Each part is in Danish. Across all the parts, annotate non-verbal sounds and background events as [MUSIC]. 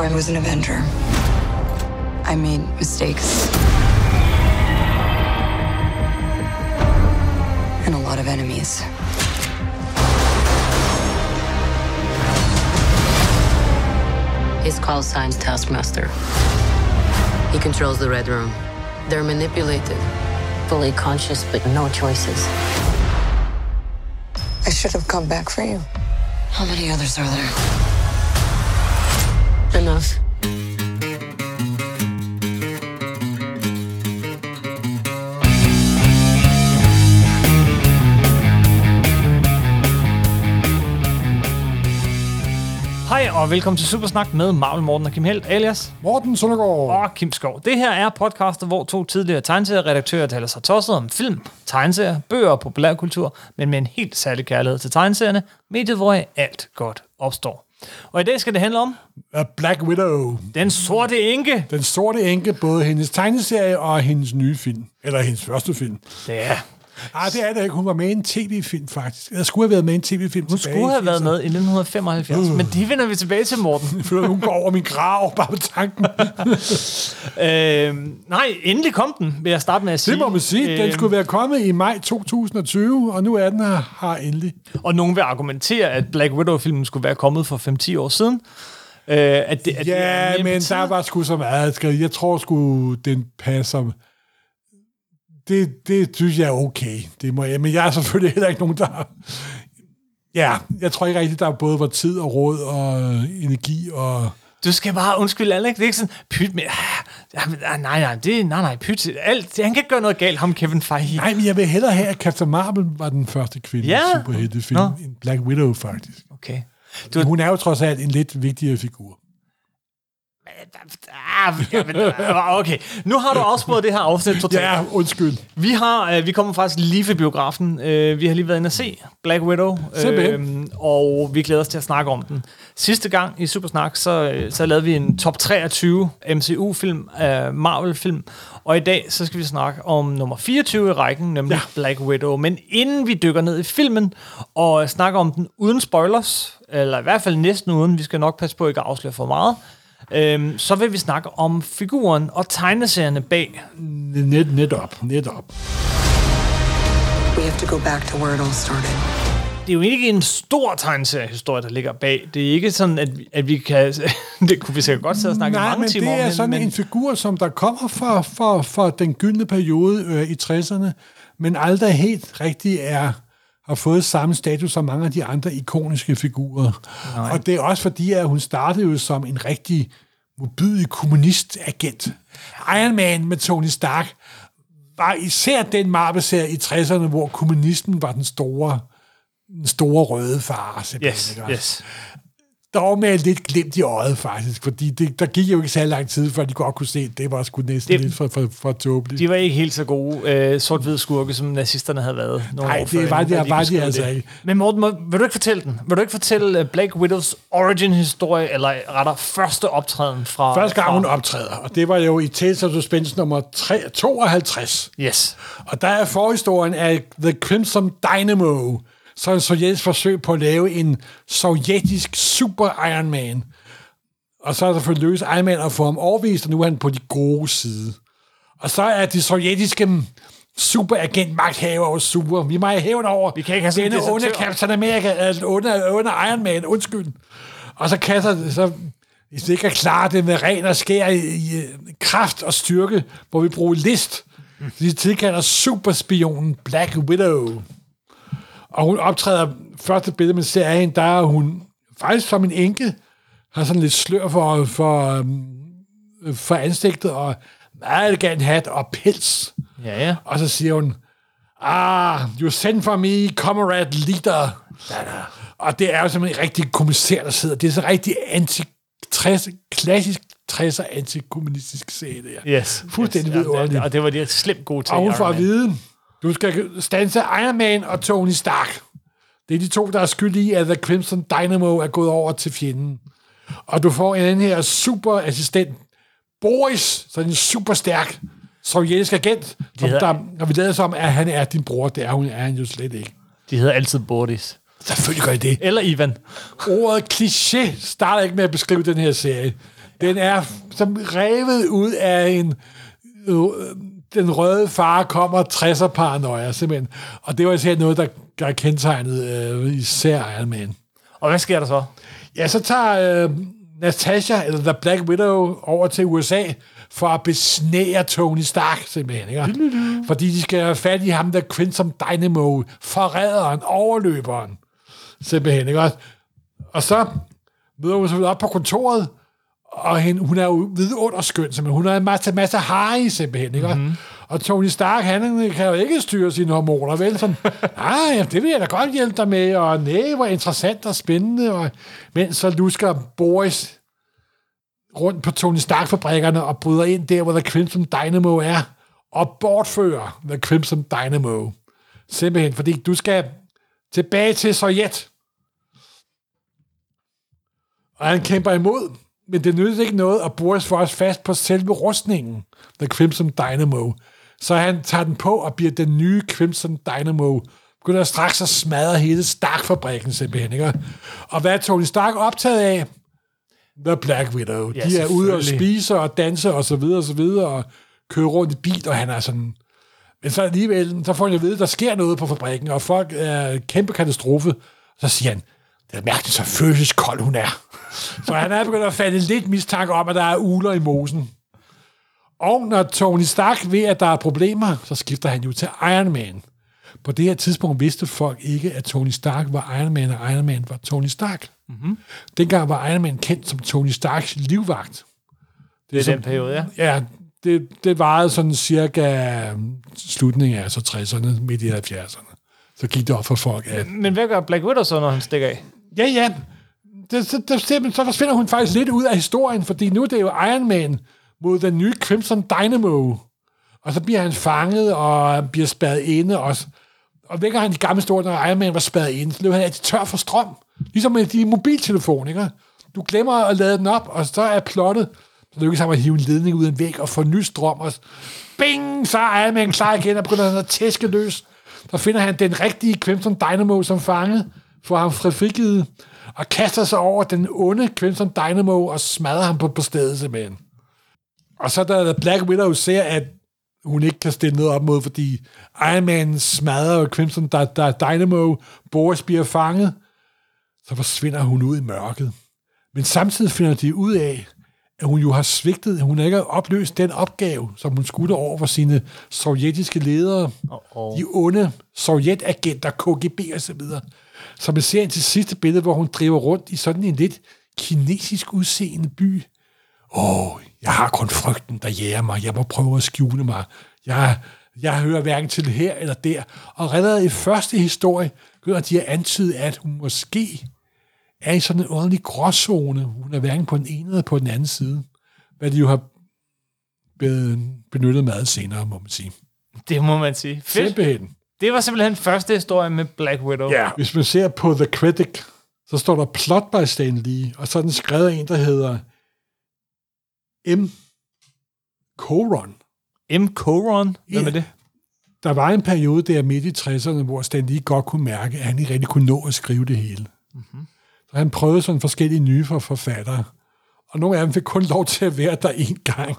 before I was an Avenger. I made mistakes. And a lot of enemies. His call sign's Taskmaster. He controls the Red Room. They're manipulated, fully conscious, but no choices. I should have come back for you. How many others are there? Enough. Hej og velkommen til Supersnak med Marvel Morten og Kim Helt, alias Morten Søndergaard. og Kim Skov. Det her er podcastet, hvor to tidligere tegneserieredaktører taler sig tosset om film, tegneserier, bøger og populærkultur, men med en helt særlig kærlighed til tegneserierne, mediet, hvor alt godt opstår. Og i dag skal det handle om A Black Widow. Den Sorte Enke. Den sorte enke, både hendes tegneserie og hendes nye film. Eller hendes første film. Ja, Ah, det er det ikke. Hun var med i en tv-film, faktisk. Jeg skulle have været med i en tv-film hun tilbage skulle have været 80'erne. med i 1975, Uh. men det vender vi tilbage til, Morten. [LAUGHS] Føler, hun går over min grav, [LAUGHS] bare med tanken. [LAUGHS] øh, nej, endelig kom den, vil jeg starte med at sige. Det må man sige. Den Øh, skulle være kommet i maj 2020, og nu er den her, her endelig. Og nogen vil argumentere, at Black Widow-filmen skulle være kommet for 5-10 år siden. Øh, at det, at det Ja, på men tide. der var sgu så meget. Skal- Jeg tror sgu, den passer. Det, det synes jeg er okay. Det må jeg, men jeg er selvfølgelig heller ikke nogen, der... Ja, jeg tror ikke rigtigt, der både var tid og råd og energi og... Du skal bare undskylde, Alex. Det er ikke sådan, pyt med... Ah, ah, nej, nej, det, nej, nej, pyt. Alt, han kan ikke gøre noget galt, ham Kevin Feige. Nej, men jeg vil hellere have, at Captain Marvel var den første kvinde Ja. ja. superheltefilm. Nå. En Black Widow, faktisk. Okay. Du, hun er jo trods alt en lidt vigtigere figur. Ah, ja, men, ah, okay, nu har du afsporet det her afsnit totalt. Ja, undskyld. Vi har, øh, vi kommer faktisk lige fra biografen. Øh, vi har lige været inde at se Black Widow, øh, og vi glæder os til at snakke om den. Sidste gang i Supersnak, så, øh, så lavede vi en top 23 MCU-film, øh, Marvel-film, og i dag så skal vi snakke om nummer 24 i rækken, nemlig ja. Ja. Black Widow. Men inden vi dykker ned i filmen og snakker om den uden spoilers, eller i hvert fald næsten uden, vi skal nok passe på ikke at afsløre for meget, Øhm, så vil vi snakke om figuren og tegneserierne bag Net, netop, netop. We have to go back to where it all started. det er jo ikke en stor tegneseriehistorie, der ligger bag. Det er ikke sådan, at vi, at vi kan... [LAUGHS] det kunne vi sikkert godt sidde og snakke i Nej, mange men timer det er om, sådan men, en figur, som der kommer fra, fra, fra den gyldne periode øh, i 60'erne, men aldrig helt rigtig er har fået samme status som mange af de andre ikoniske figurer. Nej. Og det er også fordi, at hun startede jo som en rigtig modbydelig kommunistagent. Iron Man med Tony Stark var især den Marvel-serie i 60'erne, hvor kommunisten var den store, den store røde far. simpelthen, Yes, ikke yes. Dog med lidt glimt i øjet, faktisk. Fordi det, der gik jo ikke så lang tid, før de godt kunne se, at det var sgu næsten Det- lidt for, for, for tåbeligt. De var ikke helt så gode øh, sort-hvide skurke, som nazisterne havde været. Nej, det var de- var de skrive altså det. ikke. Men Morten, må, vil du ikke fortælle den? Vil du ikke fortælle uh, Black Widows origin-historie, eller rettere første optræden fra... Første gang fra, hun optræder, og det var jo i Tales of Suspense nummer 3, 52. Yes. Og der er forhistorien af The Crimson Dynamo, så en sovjetisk forsøg på at lave en sovjetisk super Iron Man. Og så er der for løs Iron Man at få ham overvist, og nu er han på de gode side. Og så er de sovjetiske superagent magthaver og super. Vi må hævn over Vi kan ikke have sådan en denne desertør. Captain America, altså onde, onde Iron Man, undskyld. Og så kaster så hvis vi ikke kan klare det med ren og skær i, i øh, kraft og styrke, hvor vi bruger list. De tilkalder superspionen Black Widow. Og hun optræder første billede med serien, der er hun faktisk som en enke, har sådan lidt slør for, for, øhm, for ansigtet, og meget elegant hat og pels. Ja, ja. Og så siger hun, ah, you send for me, comrade leader. Og det er jo simpelthen en rigtig kommissær, der sidder. Det er så rigtig anti 60, klassisk 60'er antikommunistisk serie, det her. Yes. Fuldstændig yes. Ja, vidunderligt. det- Og det var de slemt gode til. Og hun får at Man. vide, du skal stanse Iron Man og Tony Stark. Det er de to, der er skyld i, at The Crimson Dynamo er gået over til fjenden. Og du får en her super assistent, Boris, så en super stærk sovjetisk agent, som hedder- der, når vi lader som, at han er din bror, det er, hun, er han jo slet ikke. De hedder altid Boris. Selvfølgelig gør I det. Eller Ivan. Ordet kliché starter ikke med at beskrive den her serie. Den er som revet ud af en... Den røde far kommer 60'er paranoia, simpelthen. Og det var især noget, der, der kendetegnet øh, især Iron Man. Og hvad sker der så? Ja, så tager øh, Natasha, eller The Black Widow, over til USA for at besnære Tony Stark, simpelthen. Ikke? Fordi de skal have fat i ham, der Quantum Dynamo, forræderen, overløberen, simpelthen. Ikke? Og så møder hun sig op på kontoret, og hende, hun er jo vidunderskøn, simpelthen. Hun er en masse, masse harry, simpelthen. Ikke? Mm-hmm. Og Tony Stark, han kan jo ikke styre sine hormoner, vel? Sådan, [LAUGHS] nej, det vil jeg da godt hjælpe dig med, og nej, hvor interessant og spændende. Og, mens så lusker Boris rundt på Tony Stark-fabrikkerne og bryder ind der, hvor The Crimson Dynamo er, og bortfører The Crimson Dynamo. Simpelthen, fordi du skal tilbage til Sovjet. Og han kæmper imod, men det nytter ikke noget, at Boris får os fast på selve rustningen, The Crimson Dynamo. Så han tager den på og bliver den nye Crimson Dynamo. Begynder straks at smadre hele Stark-fabrikken simpelthen. Ikke? Og hvad er Tony Stark optaget af? The Black Widow. Ja, De er ude og spise og danse og så videre og så videre, og kører rundt i bil, og han er sådan... Men så alligevel, så får han at vide, at der sker noget på fabrikken, og folk er kæmpe katastrofe. Så siger han, det er mærkeligt, så følelseskold hun er. Så han er begyndt at falde lidt mistanke om, at der er uler i mosen. Og når Tony Stark ved, at der er problemer, så skifter han jo til Iron Man. På det her tidspunkt vidste folk ikke, at Tony Stark var Iron Man, og Iron Man var Tony Stark. Mm-hmm. Dengang var Iron Man kendt som Tony Starks livvagt. Det er som- den periode, ja. Ja, det, det varede sådan cirka øhm, slutningen af altså 60'erne, midt i 70'erne. Så gik det op for folk, at Men hvad gør Black Widow så, når han stikker af? Ja, ja. Det, så, det, så, så forsvinder hun faktisk lidt ud af historien, fordi nu er det jo Iron Man mod den nye Crimson Dynamo. Og så bliver han fanget og bliver spadet inde også. Og vækker han de gamle store, når Iron Man var spadet inde, så løb han altid tør for strøm. Ligesom med de mobiltelefoner, ikke? Du glemmer at lade den op, og så er plottet. Så lykkes han at hive en ledning ud af en væg og få ny strøm, og bing, så er Iron Man klar igen, og begynder han at tæske løs. Så finder han den rigtige Crimson Dynamo som fange, får ham fri- frigivet, og kaster sig over den onde Crimson Dynamo og smadrer ham på, på stedet simpelthen. Og så da Black Widow ser, at hun ikke kan stille noget op mod, fordi Iron Man smadrer Crimson Dy- Dy- Dynamo, Boris bliver fanget, så forsvinder hun ud i mørket. Men samtidig finder de ud af, at hun jo har svigtet, at hun ikke har opløst den opgave, som hun skulle over for sine sovjetiske ledere, Oh-oh. de onde sovjetagenter, KGB og så videre. Så man ser til sidste billede, hvor hun driver rundt i sådan en lidt kinesisk udseende by. Åh, oh, jeg har kun frygten, der jæger mig. Jeg må prøve at skjule mig. Jeg, jeg hører hverken til her eller der. Og allerede i første historie begynder de at antyde, at hun måske er i sådan en ordentlig gråzone. Hun er hverken på den ene eller på den anden side. Hvad de jo har be- benyttet meget senere, må man sige. Det må man sige. Fedt. Simpelthen. Det var simpelthen første historie med Black Widow. Ja. Hvis man ser på The Critic, så står der plot by Stan Lee, og så er den skrevet af en, der hedder M. Coron. M. Coron. Hvem Ja. er det? Der var en periode der midt i 60'erne, hvor Stan Lee godt kunne mærke, at han ikke rigtig kunne nå at skrive det hele. Mm-hmm. Så han prøvede sådan forskellige nye for forfattere, og nogle af dem fik kun lov til at være der en gang.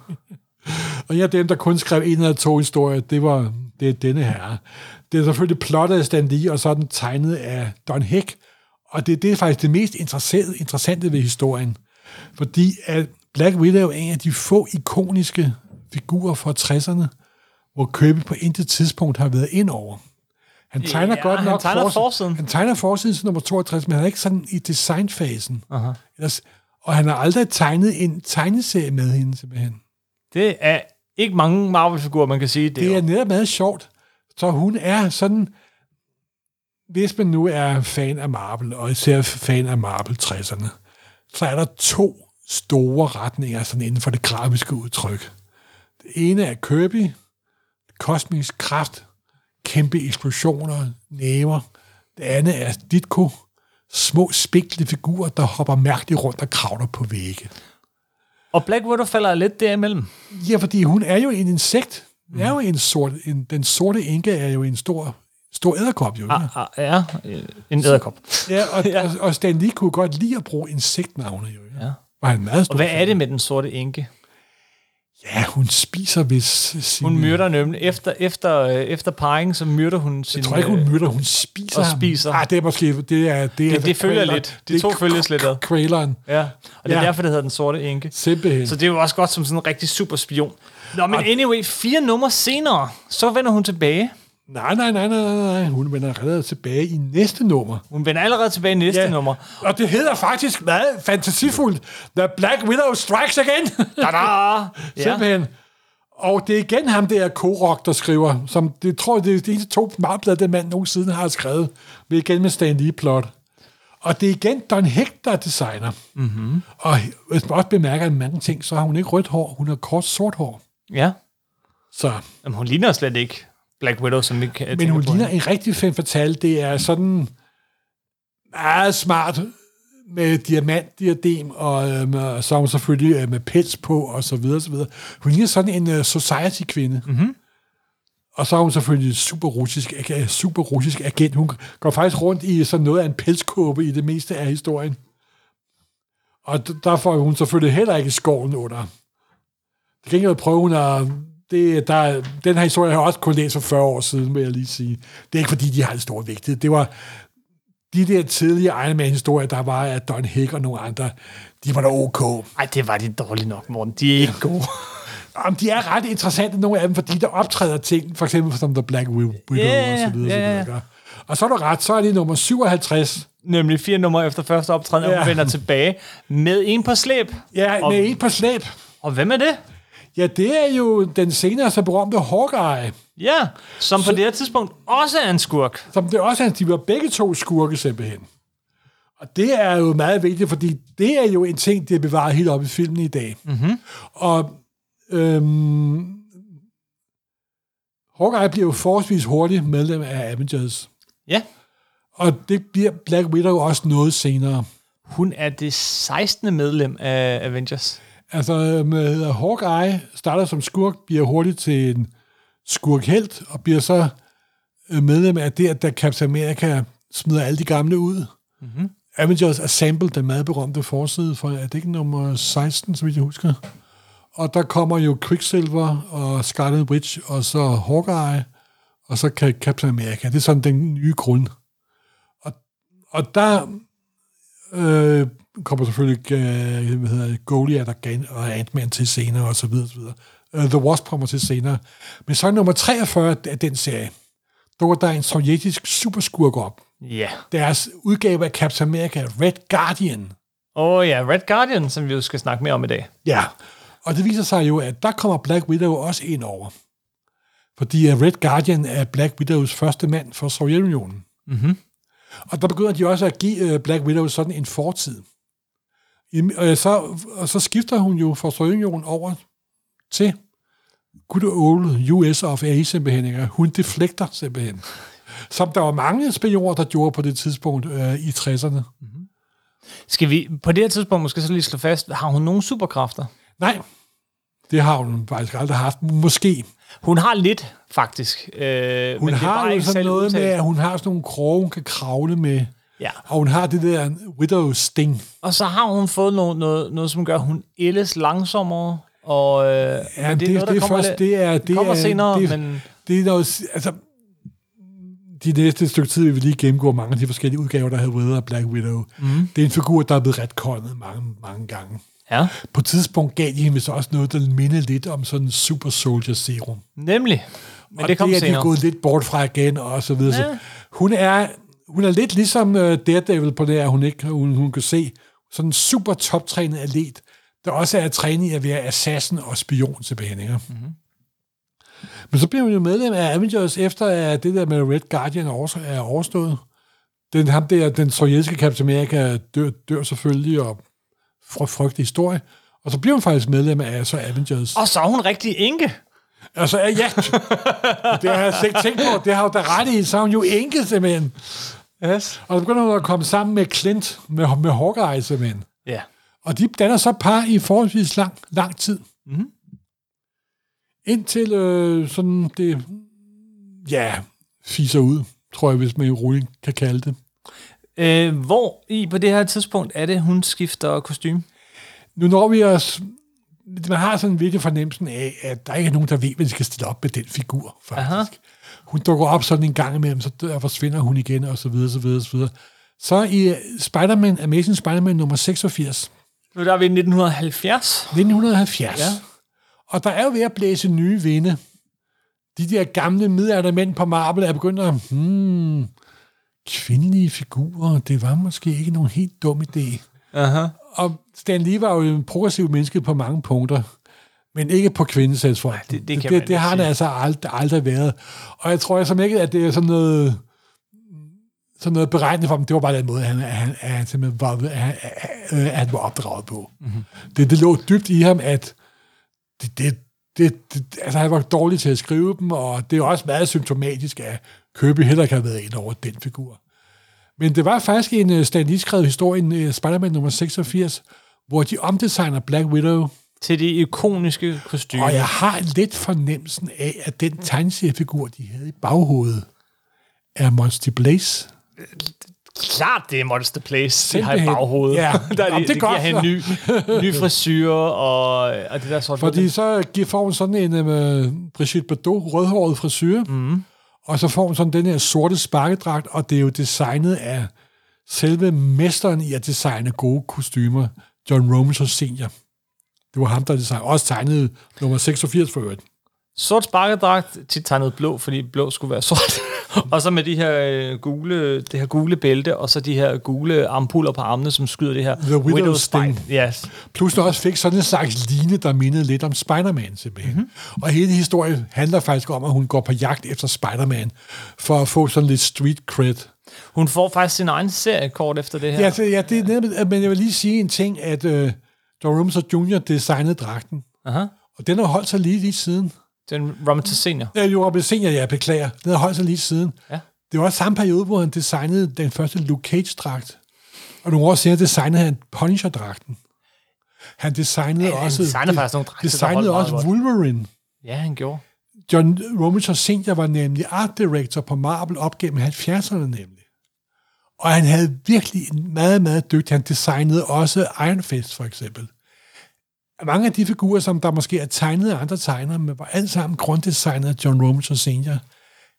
[LAUGHS] og en af dem, der kun skrev en eller to historier, det var det er denne her. Det er selvfølgelig plottet af Stan Lee, og så er den tegnet af Don Heck. Og det, det er faktisk det mest interessante, interessante ved historien. Fordi at Black Widow er en af de få ikoniske figurer fra 60'erne, hvor Kirby på intet tidspunkt har været ind over. Han tegner Ja, godt han nok tegner forsi- forsiden. Han tegner forsiden til nummer 62, men han er ikke sådan i designfasen. Aha. Ellers, og han har aldrig tegnet en tegneserie med hende, simpelthen. Det er ikke mange Marvel-figurer, man kan sige. Det, Det er netop meget sjovt. Så hun er sådan, hvis man nu er fan af Marvel, og især fan af Marvel 60'erne, så er der to store retninger sådan inden for det grafiske udtryk. Det ene er Kirby, kosmisk kraft, kæmpe eksplosioner, næver. Det andet er Ditko, små spinkle figurer, der hopper mærkeligt rundt og kravler på vægge. Og Black Widow falder lidt derimellem. Ja, fordi hun er jo en insekt. Hun er jo en sort, en, den sorte enke er jo en stor, stor æderkop, jo. Ah, ah, ja, øh, en æderkop. Ja, og, [LAUGHS] Ja. og, og Stan Lee kunne godt lide at bruge insektnavne, jo. Ja. Var han meget stor Og hvad er det med den sorte enke? Ja, hun spiser hvis sin... Hun myrder nemlig, efter, efter, øh, efter parringen, så myrder hun sin... Jeg tror ikke, hun øh, myrder, hun spiser og ham. spiser. Ah, det er måske... Det, er, det, er Det- det følger lidt. De det to følges lidt ad. Traileren. Ja, og det er Ja. derfor, det hedder den sorte enke. Simpelthen. Så det er jo også godt som sådan en rigtig super spion. Nå, men anyway, fire numre senere, så vender hun tilbage. Nej, nej, nej, nej, nej. Hun vender allerede tilbage i næste nummer. Hun vender allerede tilbage i næste Ja. nummer. Og det hedder faktisk meget fantasifuldt. The Black Widow Strikes Again. Tada! [LAUGHS] Ja. Simpelthen. Og det er igen ham der Korok, der skriver, som det tror jeg, det er de eneste to marblad, den mand nogensinde har skrevet, med igen med Stan Lee plot. Og det er igen Don Heck, der er designer. Mm-hmm. Og hvis man også bemærker en mange ting, så har hun ikke rødt hår, hun har kort sort hår. Ja. Så, Jamen, hun ligner slet ikke Black Widow, som vi kan men hun på ligner en rigtig fem fatale. Det er sådan meget smart med diamantdiadem, og, øhm, og så har hun selvfølgelig øh, med pels på, og så videre, så videre. Hun ligner sådan en uh, society-kvinde. Mm-hmm. Og så er hun selvfølgelig super russisk, ag- super russisk agent. Hun går faktisk rundt i sådan noget af en pelskåbe i det meste af historien. Og d- der får hun selvfølgelig heller ikke skoven under. Det kan ikke prøve, hun at... Det, der, den her historie har jeg også kun læst for 40 år siden, vil jeg lige sige. Det er ikke, fordi de har det store vigtighed. Det var de der tidlige Iron Man-historier, der var af Don Hick og nogle andre, de var da ok. Ej, det var de dårlige nok, Morten. De er ikke gode. [LAUGHS] Jamen, de er ret interessante, nogle af dem, fordi der optræder ting, for eksempel som The Black Widow ja, og så videre. ja. Så videre. Og så er du ret, så er det nummer 57. Nemlig fire numre efter første optræden, og Ja. hun vender tilbage med en på slæb. Ja, Og- med en på slæb. Og hvem er det? Ja, det er jo den senere så berømte Hawkeye, Ja, som på det her tidspunkt også er en skurk. som det også er, de var begge to skurke simpelthen. Og det er jo meget vigtigt, fordi det er jo en ting, det er bevaret helt op i filmen i dag. Mm-hmm. Og øhm, Hawkeye bliver jo forholdsvis hurtigt medlem af Avengers. Ja, Og det bliver Black Widow også noget senere. hun er det 16. medlem af Avengers. Altså, med Hawkeye starter som skurk, bliver hurtigt til en skurkhelt, og bliver så øh, medlem af det, at da Captain America smider alle de gamle ud. Mm-hmm. Avengers Assemble, den meget berømte forside, for er det ikke nummer 16, så vidt jeg husker? Og der kommer jo Quicksilver og Scarlet Witch, og så Hawkeye, og så Captain America. Det er sådan den nye grund. Og, og der øh, kommer selvfølgelig øh, hvad hedder Goliath og, Gan- og Ant-Man til senere, og så videre, og så videre. Uh, The Wasp kommer til senere. Men så er nummer 43 af den serie, der var der en sovjetisk superskurk op. Ja. Deres udgave af Captain America, Red Guardian. Åh oh, ja, Red Guardian, som vi jo skal snakke mere om i dag. Ja, og det viser sig jo, at der kommer Black Widow også ind over. Fordi øh, Red Guardian er Black Widows første mand for Sovjetunionen. Mm-hmm. Og der begynder de også at give øh, Black Widow sådan en fortid. I, øh, så, og så skifter hun jo fra Sovjetunionen over til good old US of A simpelthen. Ikke? Hun deflekter simpelthen. [LAUGHS] Som der var mange spioner, der gjorde på det tidspunkt øh, i 60'erne. Skal vi på det her tidspunkt måske så lige slå fast, har hun nogle superkræfter? Nej, det har hun faktisk aldrig haft. Måske. Hun har lidt, faktisk. Øh, Hun men det er har bare sådan noget med, udtalt. at hun har sådan nogle kroge, hun kan kravle med. Ja. Og hun har det der widow sting. Og så har hun fået noget, noget, noget som gør, at hun ældes langsommere. Og, øh, Ja, men det, det, det er først, lidt- det er... Det kommer er, senere, det, men- Det er noget, altså, de næste stykke tid vil vi lige gennemgå mange af de forskellige udgaver, der har været af Black Widow. Mm. Det er en figur, der er blevet retkonnet mange, mange gange. Ja, På et tidspunkt gav de hende vist også noget, der minder lidt om sådan en super soldier serum. nemlig. Men og det kom det er senere. de gået lidt bort fra igen, og så videre. Ja. Ja. Hun, er, hun er lidt ligesom uh, Daredevil på det, at hun, ikke, hun, hun kan se sådan en super toptrænet atlet, der også er trænet i at være assassin og spion til behandlinger. Mm-hmm. Men så bliver hun jo medlem af Avengers, efter at det der med Red Guardian også er overstået. Den, ham der, den sovjetiske Captain America dør, dør selvfølgelig, og fry- frygtelig historie. Og så bliver hun faktisk medlem af så Avengers. Og så er hun rigtig enke. Altså, ja, ja. det har jeg slet ikke tænkt på. Det har jo da ret i. Så er hun jo enke, simpelthen. Yes. Og så begynder hun at komme sammen med Clint, med, med Hawkeye, simpelthen. Ja. Og de danner så par i forholdsvis lang, lang tid. Mhm. Mm-hmm. Indtil øh, sådan det, ja, fiser ud, tror jeg, hvis man roligt kan kalde det. Øh, hvor i på det her tidspunkt er det, hun skifter kostume? Nu når vi os... Man har sådan en virkelig fornemmelsen af, at der ikke er nogen, der ved, hvad de skal stille op med den figur, faktisk. Aha. Hun dukker op sådan en gang imellem, så forsvinder hun igen, og så videre, så videre, så videre. Så i Spider-Man, Amazing Spider-Man nummer 86, Nu der er vi i 1970. 1970. Ja. Ja. Og der er jo ved at blæse nye vinde. De der gamle middelaldermænd på Marvel er begyndt at, hmm, kvindelige figurer, det var måske ikke nogen helt dum idé. Aha. Og Stan Lee var jo en progressiv menneske på mange punkter, men ikke på kvindesagsfronten. det- det det, det, det har sige. altså aldrig, aldrig været. Og jeg tror jeg som ikke, at det er sådan noget sådan noget beregnet for ham. Det var bare den måde, han, han, han simpelthen var, han, han var opdraget på. Mhm. Mm-hmm. Det, det lå dybt i ham, at det, det, det, det, altså han var dårlig til at skrive dem, og det er også meget symptomatisk, at Kirby heller ikke har været ind over den figur. Men det var faktisk en uh, Stan Lee-skrevet historie, en uh, Spider-Man nummer 86, hvor de omdesigner Black Widow, Til de ikoniske kostymer. og jeg har lidt fornemmelsen af, at den tegneseriefigur, de havde i baghovedet, er Monty Blaze. Klart, det er Monster Place, de har i baghovedet. Ja. [LAUGHS] der er Jamen, de, det det, er giver hende ny, ny [LAUGHS] frisyr og, og det der sort. Fordi så giver- får hun sådan en uh, Brigitte Bardot rødhåret frisyr, mm. og så får hun sådan den her sorte sparkedragt, og det er jo designet af selve mesteren i at designe gode kostymer, John Romita Senior. Det var ham, der designede, også tegnede nummer 86 for øvrigt. Sort sparkedragt, tit tegnet blå, fordi blå skulle være [LAUGHS] sort. og så med de her øh, gule, det her gule bælte, og så de her gule ampuller på armene, som skyder det her The Widow's Sting. Yes. Plus der også fik sådan en slags line, der mindede lidt om Spider-Man simpelthen. Mm-hmm. Og hele historien handler faktisk om, at hun går på jagt efter Spider-Man, for at få sådan lidt street cred. Hun får faktisk sin egen serie kort efter det her. Ja, så, ja det er netop, men jeg vil lige sige en ting, at øh, John Romita Jr. designede dragten, Aha. og den har holdt sig lige lige siden. Den Robert Senior. Ja, jo, Robin Senior, jeg beklager. Den har holdt sig lige siden. Ja. Det var også samme periode, hvor han designede den første Luke Cage-dragt. Og nogle år senere designede han Punisher-dragten. Han designede Ja, han også... designede faktisk nogle dragter, der designede holdt også Wolverine. Ja, han gjorde. John Romita Senior var nemlig art director på Marvel op gennem 70'erne nemlig. Og han havde virkelig en meget, meget dygtig. Han designede også Iron Fist for eksempel. Mange af de figurer, som der måske er tegnet af andre tegnere, men var alt sammen grunddesignet af John Romita Senior.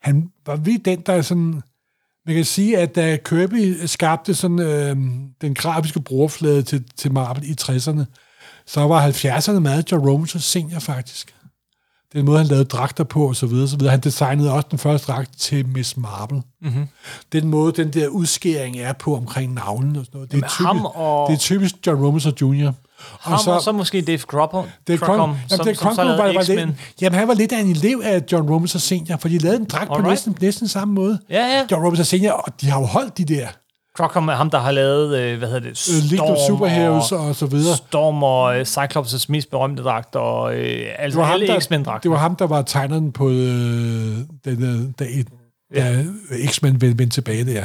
Han var vi den, der sådan... Man kan sige, at da Kirby skabte sådan, øh, den grafiske brugerflade til, til Marvel i 60'erne, så var 70'erne meget John Romita Senior faktisk den måde, han lavede dragter på, og så videre, så videre. Han designede også den første dragt til Miss Marple. Mm-hmm. Den måde, den der udskæring er på omkring navnen og sådan noget. Det er, Jamen, typisk, og- det er typisk John Romita Jr. Ham, og så, og så måske Dave Crocom, Crocom, som, jamen, det som så Crocom var, var lidt, jamen, han var lidt af en elev af John Romita Senior, for de lavede en dragt på næsten, næsten samme måde. Ja, ja. John Romita Senior, og de har jo holdt de der Crocom er ham, der har lavet, øh, hvad hedder det, øh, League of Storm Superheroes og, så videre. Storm og øh, Cyclops' mest berømte dragt, og øh, altså Det var, alle der, X-Men-dragter. det var ham, der var tegneren på øh, den, øh, da, da X-Men vendte tilbage der.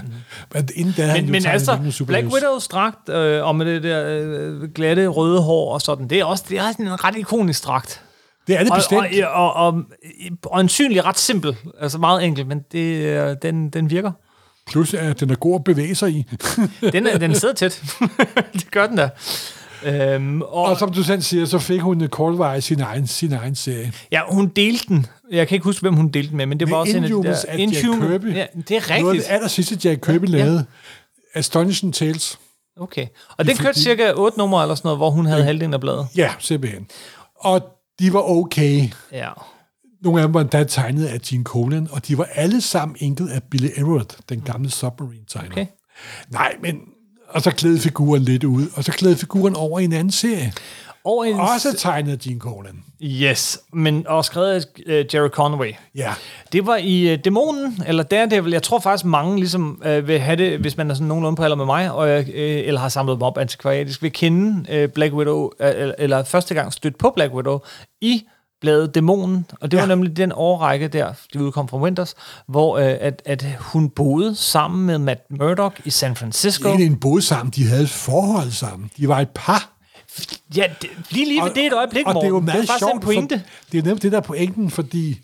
Men inden da han Men, men altså, Black. Widows dragt, øh, og med det der øh, glatte røde hår og sådan, det er også det er en ret ikonisk dragt. Det er det Og, bestemt. og, og, og, og øjensynligt ret simpel, altså meget enkel, men det, øh, den, den virker. Plus, at den er god at bevæge sig i. [LAUGHS] Den, er- den sidder tæt. [LAUGHS] det gør den da. Øhm, og, og som du selv siger, så fik hun kortvarigt sin egen, sin egen serie. ja, hun delte den. Jeg kan ikke huske, hvem hun delte den med, men det var Med også en af de Inhumans der... Jack Kirby. Ja, det er Noget af rigtigt. det aller sidste, Jack Kirby Ja, ja. lavede. Astonishing Tales. Okay. Og den kørte fordi- cirka 8 numre eller sådan noget, hvor hun havde halvdelen af bladet. Ja, simpelthen. Og de var okay. Ja. Nogle af dem var endda tegnet af Gene Colan, og de var alle sammen enkelt af Billy Everett, den gamle Submarine-tegner. Okay. Nej, men... Og så klædede figuren lidt ud, og så klædede figuren over i en anden serie. Og en, Også tegnet af Gene Colan. Yes, men og skrevet af uh, Jerry Conway. Ja. Det var i uh, Dæmonen, eller Daredevil. Jeg tror faktisk, mange ligesom uh, vil have det, hvis man er sådan nogenlunde på alder med mig, og, uh, eller har samlet dem op antikvariatisk, vil kende uh, Black Widow, uh, eller, eller første gang stødt på Black Widow, i bladet Dæmonen, og det ja. Var nemlig den årrække der, de udkom fra Winters, hvor uh, at, at hun boede sammen med Matt Murdock i San Francisco. Ikke en boede sammen, de havde et forhold sammen. De var et par. Ja, det, lige lige ved det et øjeblik, og det er jo Morten. meget det er sjovt, en pointe. For, det er nemt det der er pointen, fordi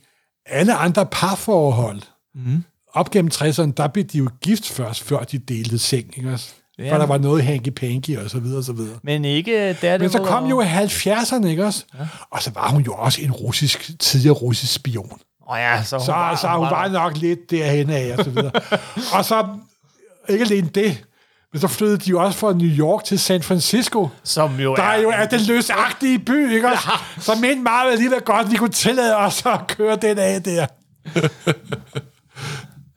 alle andre parforhold, mm. op gennem 60'erne, der blev de jo gift først, før de delte seng, ikke også? Ja. For der var noget hanky-panky og så videre og så videre. Men ikke der Men så kom jo 70'erne, ikke også? Ja. Og så var hun jo også en russisk, tidligere russisk spion. Oh ja, så hun, Så, var, så hun var nok lidt derhen af, og så videre. [LAUGHS] og så, ikke alene det, men så flyttede de jo også fra New York til San Francisco. Som jo Der er, jo er den løsagtige by, ikke også? Så mente meget alligevel godt, at vi kunne tillade os at køre den af der. [LAUGHS]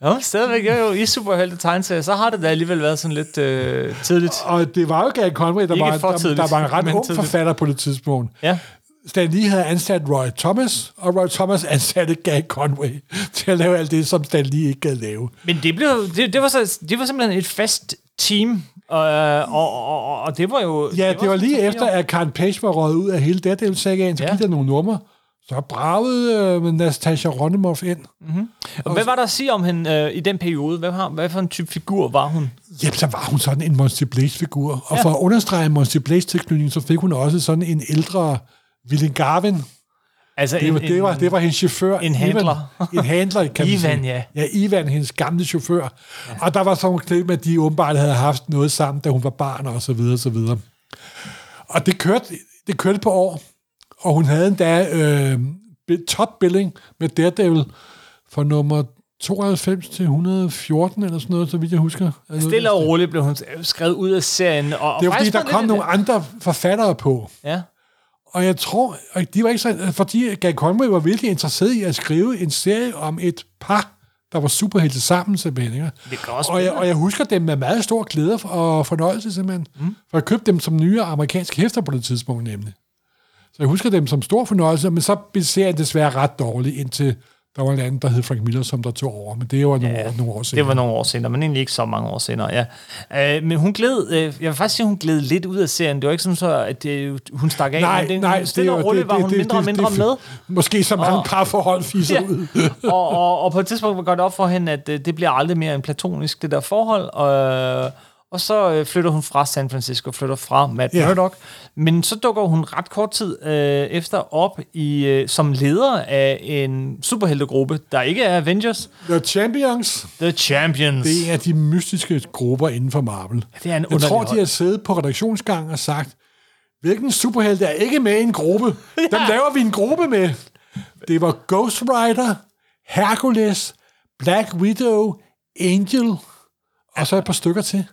Jo, stadigvæk jo, jo i superhelte tegneserier, så har det da alligevel været sådan lidt øh, tidligt. Og det var jo Gary Conway, der, Ikke var, der, tidligt, der var en ret ung tidligt. forfatter på det tidspunkt. Ja. Stan Lee havde ansat Roy Thomas, og Roy Thomas ansatte Gary Conway til at lave alt det, som Stan Lee ikke gad lave. Men det, blev, det, det, var så, det var simpelthen et fast team, og, og, og, og det var jo... Ja, det, det var lige efter, at Karen Page var røget ud af hele Daredevil-sagaen, så Ja. ja. gik der nogle numre. Så bragede øh, Natasha Romanoff ind. Og hvad var der at sige om hende øh, i den periode? Hvad, har, hvad for en type figur var hun? Jamen, så var hun sådan en Monty Blaze-figur. Og for at understrege Monty Blaze-tilknytning, så fik hun også sådan en ældre William Garvin. Altså Det var, det var, det var hendes chauffør. en handler. Ivan, en handler, kan man [LAUGHS] Ivan, sige. ja. Ja, Ivan, hendes gamle chauffør. Ja. Og der var sådan nogle klip med, at de åbenbart havde haft noget sammen, da hun var barn, og så videre, og så videre. Og det kørte, det kørte på år. Og hun havde endda øh, top billing med Daredevil for nummer 92 til 114, eller sådan noget, så vidt jeg husker. Stille og roligt blev hun skrevet ud af serien. Og, Det var fordi, der kom lidt- nogle andre forfattere på. Ja. Og jeg tror, at de var ikke så... Fordi Gary Conway var virkelig interesseret i at skrive en serie om et par, der var superhelte sammen, simpelthen. Ikke? Det kan også Og jeg, og jeg husker dem med meget stor glæde og fornøjelse, simpelthen. Mm. For jeg købte dem som nye amerikanske hæfter på det tidspunkt, nemlig. Så jeg husker dem som stor fornøjelse, men så blev serien desværre ret dårlig, indtil der var en anden, der hed Frank Miller, som der tog over. Men det var nogle, Ja, år, nogle år senere. Det var nogle år senere, men egentlig ikke så mange år senere, ja. Øh, men hun gled, øh, jeg vil faktisk sige, hun gled lidt ud af serien. Det var ikke sådan så, at det, hun stak af. Nej, det, nej, stille det, og roligt var hun mindre og mindre det, med. Måske så mange parforhold fiser Ja. ud. [LAUGHS] og, og, og på et tidspunkt var det godt op for hende, at øh, det bliver aldrig mere en platonisk, det der forhold. Og, og så øh, flytter hun fra San Francisco, flytter fra Matt Ja. Murdock. Men så dukker hun ret kort tid øh, efter op i øh, som leder af en superheltegruppe, der ikke er Avengers, The Champions, The Champions. det er en af de mystiske grupper inden for Marvel. det er en Jeg tror, de har siddet på redaktionsgangen og sagt, hvilken superhelt er ikke med i en gruppe? Dem laver vi en gruppe med. Det var Ghost Rider, Hercules, Black Widow, Angel, og så et par stykker til.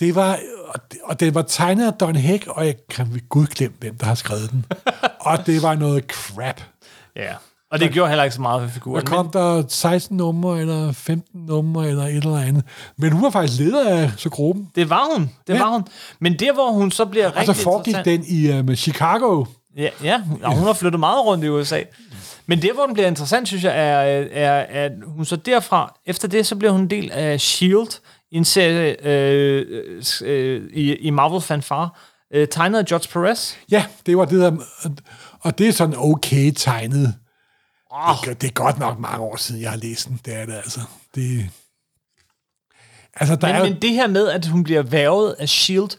Det var, og det- den var tegnet af Don Heck, og jeg kan ved Gud glemme, hvem der har skrevet den. [LAUGHS] og det var noget crap. Ja. Og det gjorde heller ikke så meget for figuren. Der kom der 16 numre, eller 15 numre, eller et eller andet. Men hun var faktisk leder af så gruppen. Det var hun. Det Ja. var hun. Men der, hvor hun så bliver Og så rigtig foregik den i med Chicago. Ja, ja hun, og hun har flyttet meget rundt i USA. Men der, hvor den bliver interessant, synes jeg, er, er at hun så derfra, efter det, så bliver hun en del af S.H.I.E.L.D., en serie øh, øh, i, i Marvel Fanfare, øh, tegnet af George Perez. Ja, det var det der... Og det er sådan okay tegnet. Oh, Det, det er godt nok mange år siden, jeg har læst den. Det er det altså. Det, altså, der men, er jo, men det her med, at hun bliver værvet af S.H.I.E.L.D.,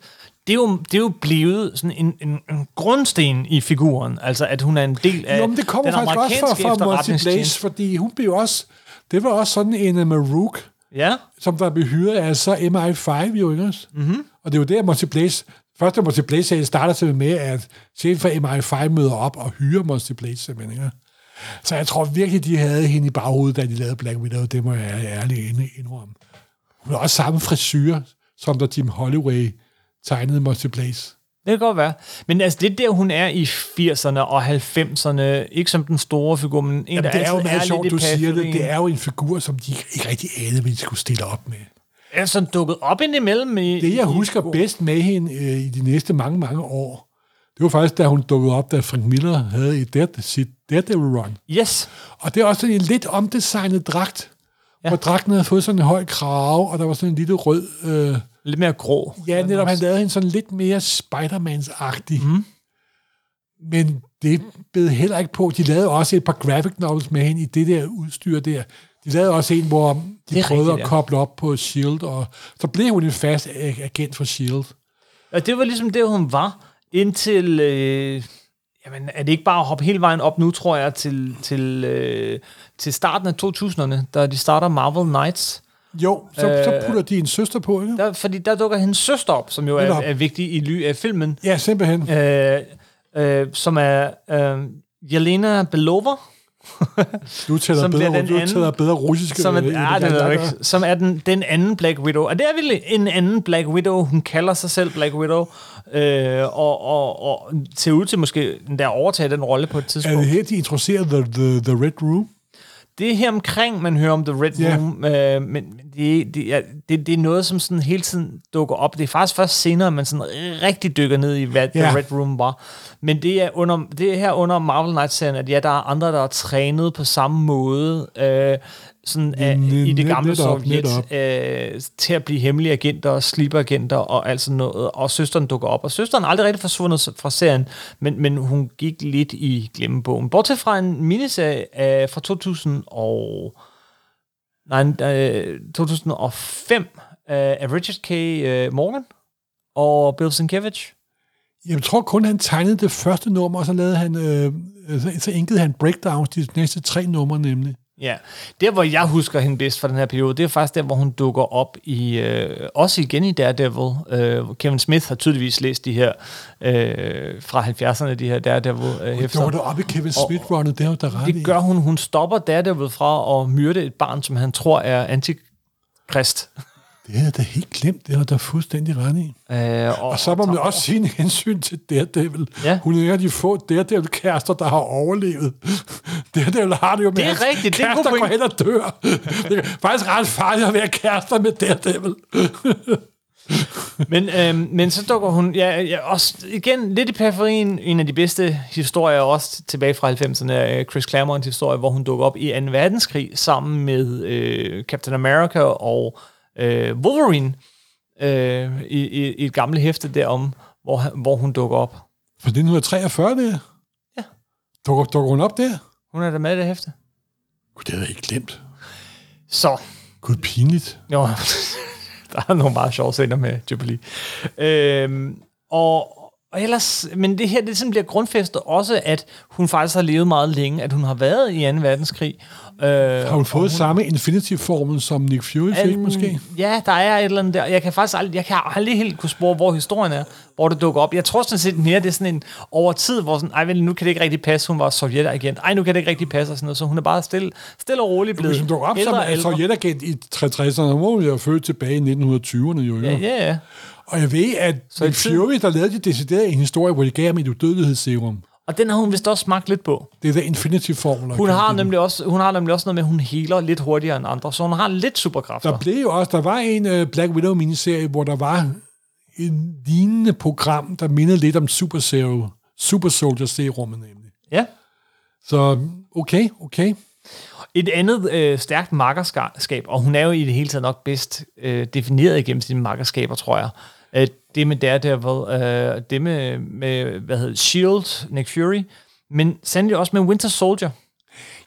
det er, jo, det er jo blevet sådan en, en, en grundsten i figuren. Altså, at hun er en del af jo, men det kommer den faktisk også fra, fra Monty Blaze, fordi hun blev også... Det var også sådan en uh, Marook, Ja, som der blev hyret af så MI5 jo, ikke også? Mm-hmm. Og det var der, Monty Blaze... Første Monty Blaze starter simpelthen med, at chefen for MI5 møder op og hyrer Monty Blaze simpelthen, ikke? Så jeg tror virkelig, de havde hende i baghovedet, da de lavede Black Widow. Det må jeg ærligt ind- indrømme. Hun har også samme frisyr, som da Jim Holloway tegnede Monty Blaze. Det kan godt være. Men altså, det er der, hun er i 80'erne og 90'erne. Ikke som den store figur, men en, Jamen, der det er jo meget sjovt, i du siger det. Det er jo en figur, som de ikke rigtig anede, hvad de skulle stille op med. er sådan dukket op indimellem. I, Det, jeg i- husker bedst med hende øh, i de næste mange, mange år, det var faktisk, da hun dukkede op, da Frank Miller havde et Dead, sit Daredevil Run. Yes. Og det er også en lidt omdesignet dragt, ja. hvor dragten havde fået sådan en høj krave, og der var sådan en lille rød... Øh, Lidt mere grå. ja, netop han lavede en sådan lidt mere Spider-Mans-agtig. Mm. Men det bed heller ikke på. De lavede også et par graphic novels med hende i det der udstyr der. De lavede også en, hvor de Det prøvede rigtigt, at ja. koble op på S.H.I.E.L.D., og så blev hun en fast ag- agent for S.H.I.E.L.D. Og det var ligesom det, hun var, indtil... Øh, jamen, er det ikke bare at hoppe hele vejen op nu, tror jeg, til, til, øh, til starten af 2000'erne, da de starter Marvel Knights, Jo, så, øh, så putter de en søster på, ikke? Der, fordi der dukker hendes søster op, som jo er, er vigtig i ly af filmen, Ja, simpelthen. øh, øh, som er øh, Jelena Belova, Du tæller som bedre, den du anden- tæller bedre russiske. som er, øh, ja, end det jeg ikke, som er den, den anden Black Widow. Og det er vel en anden Black Widow. Hun kalder sig selv Black Widow, øh, og, og, og ser ud til måske der overtage den rolle på et Er tidspunkt. det her, de introducerer The, the, the Red Room? Det er her omkring, man hører om The Red Ja. Room, øh, men det, det, er, det, det er noget, som sådan hele tiden dukker op. Det er faktisk først senere, man sådan rigtig dykker ned i, hvad Ja. The Red Room var. Men det er, under, det er her under Marvel Knights-serien, at ja, der er andre, der er trænet på samme måde, øh, sådan, øh, i det net- gamle netop, Sovjet, netop. øh, til at blive hemmelige agenter og sleeper-agenter og alt sådan noget. Og søsteren dukker op. Og søsteren er aldrig rigtig forsvundet fra serien, men, men hun gik lidt i glemmebogen. Bortset fra en miniserie øh, fra 2000 og... Nej, øh, 2005 øh, af Richard K. Øh, Morgan og Bill Sienkiewicz. Jeg tror kun, han tegnede det første nummer, og så lavede han, øh, så, så enkede han breakdowns de næste tre numre nemlig. Ja, der hvor jeg husker hende bedst fra den her periode, det er faktisk der, hvor hun dukker op i, øh, også igen i Daredevil. Øh, Kevin Smith har tydeligvis læst de her øh, fra 70'erne, de her Daredevil øh, Det var hæfter. der oppe i Kevin Smith-runnet, det da ret. Det gør hun. Hun stopper Daredevil fra at myrde et barn, som han tror er antikrist. Det havde jeg da helt glemt, det du da fuldstændig ret i. Øh, Og så må man også sige en hensyn til Daredevil. Ja. Hun er en af de få Daredevil-kærester, der har overlevet. Daredevil har det jo med, Det er hans rigtigt, det er kærester går hen og dør. Det er faktisk ret farligt at være kærester med Daredevil. Men, øhm, men så dukker hun, ja, ja, også igen lidt i periferien, en af de bedste historier, også tilbage fra 90'erne, er Chris Claremonts historie, hvor hun dukker op i 2. verdenskrig sammen med øh, Captain America og øh, Wolverine øh, i, i, i et gammelt hæfte derom, hvor, hvor hun dukker op. For 1943, det Ja. Dukker, dukker hun op der? Hun er der med i det hæfte. Gud, det havde jeg ikke glemt. Så, Gud, pinligt. Jo, [LAUGHS] der er nogle meget sjove scener med Jubilee. Øhm, og, og ellers, men det her, det sådan bliver grundfæstet også, at hun faktisk har levet meget længe, at hun har været i 2. verdenskrig. Øh, Har hun fået samme Infinity-formel, som Nick Fury fik, Øhm, måske? Ja, der er et eller andet der. Jeg kan faktisk aldrig, jeg kan aldrig helt kunne spore, hvor historien er, hvor det dukker op. Jeg tror sådan set mere, det er sådan en over tid, hvor sådan, ej, vel, nu kan det ikke rigtig passe, hun var sovjetagent. Ej, nu kan det ikke rigtig passe, og sådan noget. Så hun er bare stille, stille og roligt blevet Hvis hun dukker op som sovjetagent i 60'erne, må hun jo født tilbage i 1920'erne jo. Ja, ja, ja. Og jeg ved, at Så i Fury, der lavede de deciderede en historie, hvor de gav ham et udødelighedsserum. Og den har hun vist også smagt lidt på. Det er der Infinity-formel. Hun har, nemlig også, hun har nemlig også noget med, at hun healer lidt hurtigere end andre, så hun har lidt superkræfter. Der blev jo også, der var en uh, Black Widow-miniserie, hvor der var en lignende program, der mindede lidt om Super, Zero, Super Soldier serummet nemlig. Ja. Så okay, okay. Et andet øh, stærkt makkerskab, og hun er jo i det hele taget nok bedst øh, defineret igennem sine makkerskaber, tror jeg. Øh, det med Daredevil, øh, det med, med, hvad hedder S.H.I.E.L.D., Nick Fury, men sandelig også med Winter Soldier.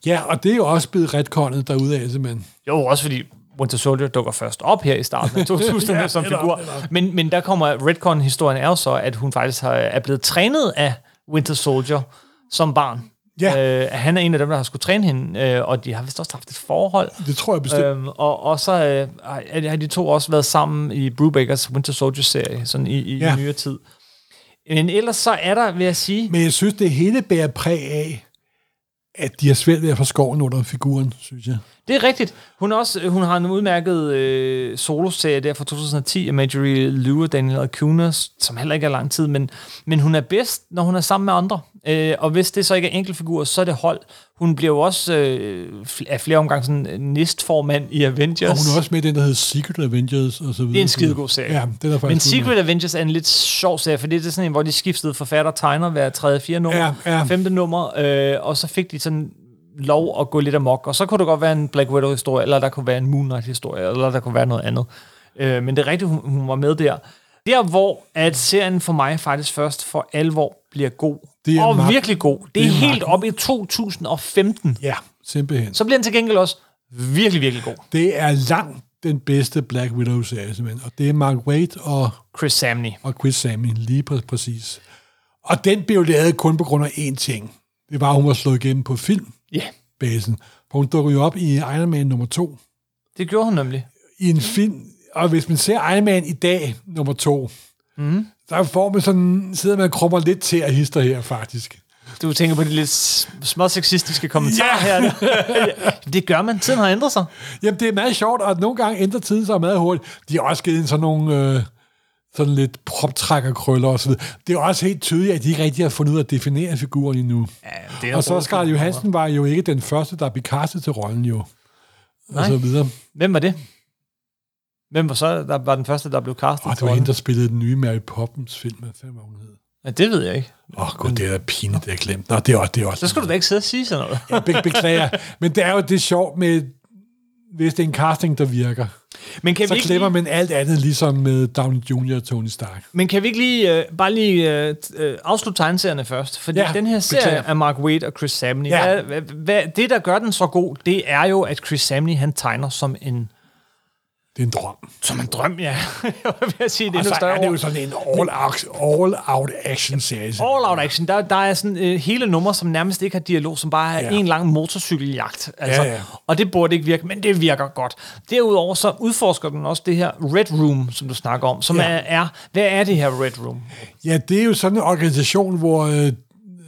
Ja, og det er jo også blevet retkonnet derude af, simpelthen. Jo, også fordi Winter Soldier dukker først op her i starten af [LAUGHS] 2000 Ja, som figur. Men, men der kommer Redcon-historien er jo så, at hun faktisk har, er blevet trænet af Winter Soldier som barn. Ja. Øh, han er en af dem, der har skulle træne hende, øh, og de har vist også haft et forhold. Det tror jeg bestemt. Øhm, og, og så øh, har- de to også været sammen i Brewbakers Winter Soldier-serie, sådan i, i Ja. ja. nyere tid. Men ellers så er der, vil jeg sige... Men jeg synes, det hele bærer præg af, at de har svært ved at få skoven under figuren, synes jeg. Det er rigtigt. Hun, også, hun har en udmærket øh, soloserie der fra 2010 af Marjorie Liu og Daniel Acuna, som heller ikke er lang tid, men, men hun er bedst, når hun er sammen med andre. Øh, og hvis det så ikke er enkeltfigurer, så er det hold. Hun bliver jo også øh, af flere omgange sådan en næstformand i Avengers. Og hun er også med i den, der hedder Secret Avengers og så videre. Det er en skidegod serie. Ja, det er faktisk Men. Secret Avengers er en lidt sjov serie, for det er sådan en, hvor de skiftede forfatter og tegner hver tredje, fjerde nummer, Ja, ja. femte nummer, øh, og så fik de sådan lov at gå lidt amok, og så kunne det godt være en Black Widow-historie, eller der kunne være en Moon Knight-historie, eller der kunne være noget andet. Øh, men det er rigtigt, hun, hun var med der. Der, hvor at serien for mig faktisk først for alvor bliver god, Det er og magt. virkelig god, det, Det er er helt magten. op i 2015, Ja, simpelthen. så bliver den til gengæld også virkelig, virkelig god. Det er langt den bedste Black Widow-serie, simpelthen. Og det er Mark Waid og, Chris Samney. og Chris Samney, lige præ- præcis. Og den blev lavet kun på grund af én ting. Det var, at hun var slået igennem på filmbasen. Ja, yeah, For hun dukkede jo op i Iron Man nummer 2. det gjorde hun nemlig. i en film, og hvis man ser Iron Man i dag, nummer to, mm. der får man sådan, sidder man og krummer lidt til at hister her, faktisk. Du tænker på de lidt små sexistiske kommentarer Ja. her. [LAUGHS] det gør man. Tiden har ændret sig. Jamen, det er meget sjovt, og nogle gange ændrer tiden sig meget hurtigt. De har også givet en sådan nogle... Øh, sådan lidt proptrækkerkrøller og så videre. Det er også helt tydeligt, at de ikke rigtig har fundet ud af at definere figuren endnu. Ja, det er og så Scarlett Johansson var jo ikke den første, der blev castet til rollen jo. Nej. Og så videre. Hvem var det? Hvem var så der var den første, der blev castet? Og det var hende, der spillede den nye Mary Poppins film. Hvad var hun hed? Ja, det ved jeg ikke. Åh, oh, gud, det er da pinligt, det er glemt. Nå, det er også... Det er også Så skal du da ikke sidde og sige sådan noget. Jeg be- beklager. Men det er jo det sjovt med, hvis det er en casting, der virker. Men kan, Så vi ikke glemmer lige, man alt andet, ligesom med Downey Jr. og Tony Stark. men kan vi ikke lige, øh, bare lige øh, øh, afslutte tegneserierne først? Fordi Ja, den her serie beklager. af Mark Waid og Chris Samney, Ja. hvad, hvad, det der gør den så god, det er jo, at Chris Samney han tegner som en, Det er en drøm. som en drøm, ja. [LAUGHS] jeg vil sige, det er Og så større er det jo sådan en all-out all out action serie. All Out Action, der, der er sådan øh, hele numre, som nærmest ikke har dialog, som bare er Ja. en lang motorcykeljagt. Altså, Ja, ja. Og det burde ikke virke, men det virker godt. Derudover så udforsker den også det her Red Room, som du snakker om, som ja. er, er, hvad er det her Red Room? Ja, det er jo sådan en organisation, hvor øh,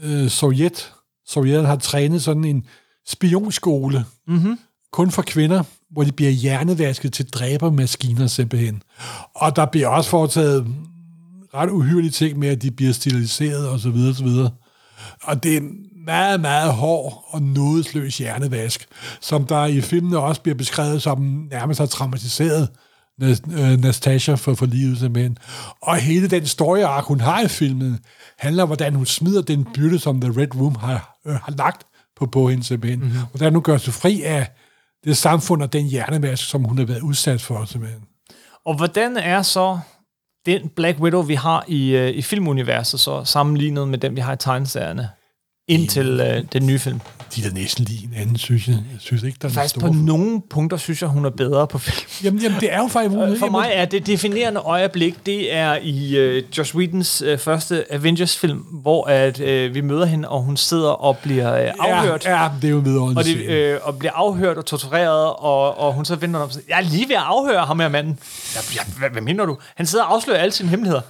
øh, Sovjet, Sovjet har trænet sådan en spionskole, mm-hmm. kun for kvinder, hvor de bliver hjernevasket til dræbermaskiner simpelthen. Og der bliver også foretaget ret uhyrlige ting med, at de bliver steriliseret og så videre, så videre. Og det er meget, meget hård og nådesløs hjernevask, som der i filmene også bliver beskrevet som nærmest har traumatiseret Nas- øh, for, for livet simpelthen. Og hele den story hun har i filmen, handler om, hvordan hun smider den byrde, som The Red Room har, øh, har lagt på, på hende simpelthen. Mm-hmm. Hvordan hun gør sig fri af det samfund og den hjernemasse, som hun har været udsat for simpelthen. Og hvordan er så den Black Widow, vi har i, øh, i filmuniverset, så sammenlignet med den, vi har i tegneserierne, indtil øh, den nye film? De er da næsten lige en anden, synes jeg. Jeg synes ikke, der er Faktisk på nogle punkter synes jeg, hun er bedre på film. Jamen, jamen, det er jo faktisk... For mig er det definerende øjeblik, det er i øh, Josh Whedons øh, første Avengers-film, hvor at, øh, vi møder hende, og hun sidder og bliver øh, afhørt. Ja, ja, det er jo en vidunderlig Og, det, øh, og bliver afhørt og tortureret, og, og hun så vender om siger, jeg er lige ved at afhøre ham her manden. Jeg, jeg, hvad, hvad mener du? Han sidder og afslører alle sine hemmeligheder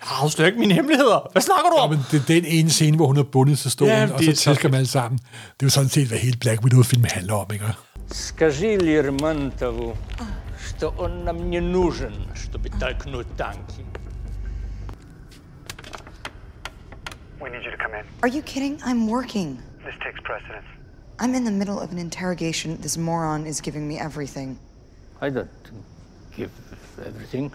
Jeg afslører ikke mine hemmeligheder. Hvad snakker du Ja, om? men det er den ene scene, hvor hun er bundet til stolen, Ja, ja, det og så er så tæsker man alle sammen. Det er jo sådan set, hvad hele Black Widow-filmen handler om, ikke? Скажи Лермонтову, что он нам не нужен, чтобы толкнуть танки. We need you to come in. Are you kidding? I'm working. This takes precedence. I'm in the middle of an interrogation. This moron is giving me everything. I don't give everything.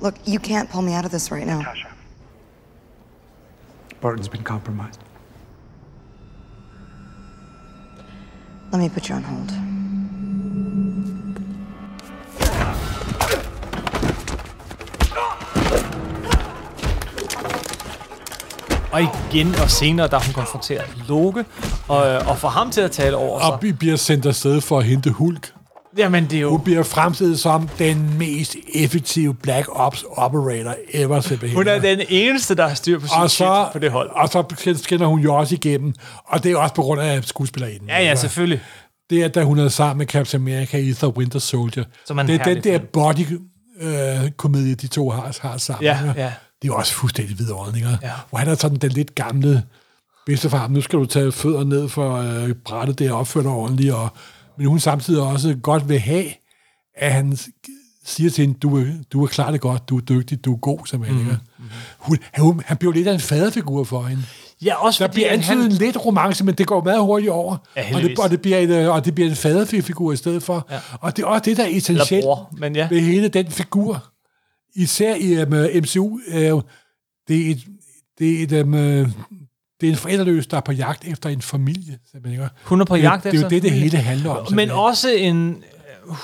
Look, you can't pull me out of this right now. Tasha. Barton's been compromised. Let me put you on hold. Og igen og senere, da er hun konfronterer Loke, og, øh, og får ham til at tale over sig. Og vi bliver sendt afsted for at hente Hulk. Jamen, det er jo... Hun bliver fremstillet som den mest effektive Black Ops operator ever, simpelthen. Hun er den eneste, der har styr på sin og så, på det hold. Og så skinner hun jo også igennem, og det er også på grund af skuespillerinden. Ja, ja, selvfølgelig. Det er, da hun er sammen med Captain America i The Winter Soldier. Som det er den der body-komedie, de to har, har sammen. Ja, ja. Det er jo også fuldstændig vidunderligt. Ja. Hvor han er sådan den lidt gamle bedstefar. Nu skal du tage fødder ned for øh, brættet, det er opført ordentligt. Og, men hun samtidig også godt vil have, at han siger til hende, du er, du er klar det godt, du er dygtig, du er god. Mhm. Mm-hmm. Hun, han, han bliver lidt af en faderfigur for hende. Ja, også Der bliver antydet en lidt romance, men det går meget hurtigt over. Ja, og, det, og, det bliver et, øh, og det bliver en faderfigur i stedet for. Ja. Og det er også det, der er essentielt bror, men ja. ved hele den figur. Især i um, MCU, er jo, det er et, det er et, um, det er en forældreløs, der er på jagt efter en familie. simpelthen, ikke? Hun er på det, jagt Det er jo efter det, det hele handler om. Men også en... Uh,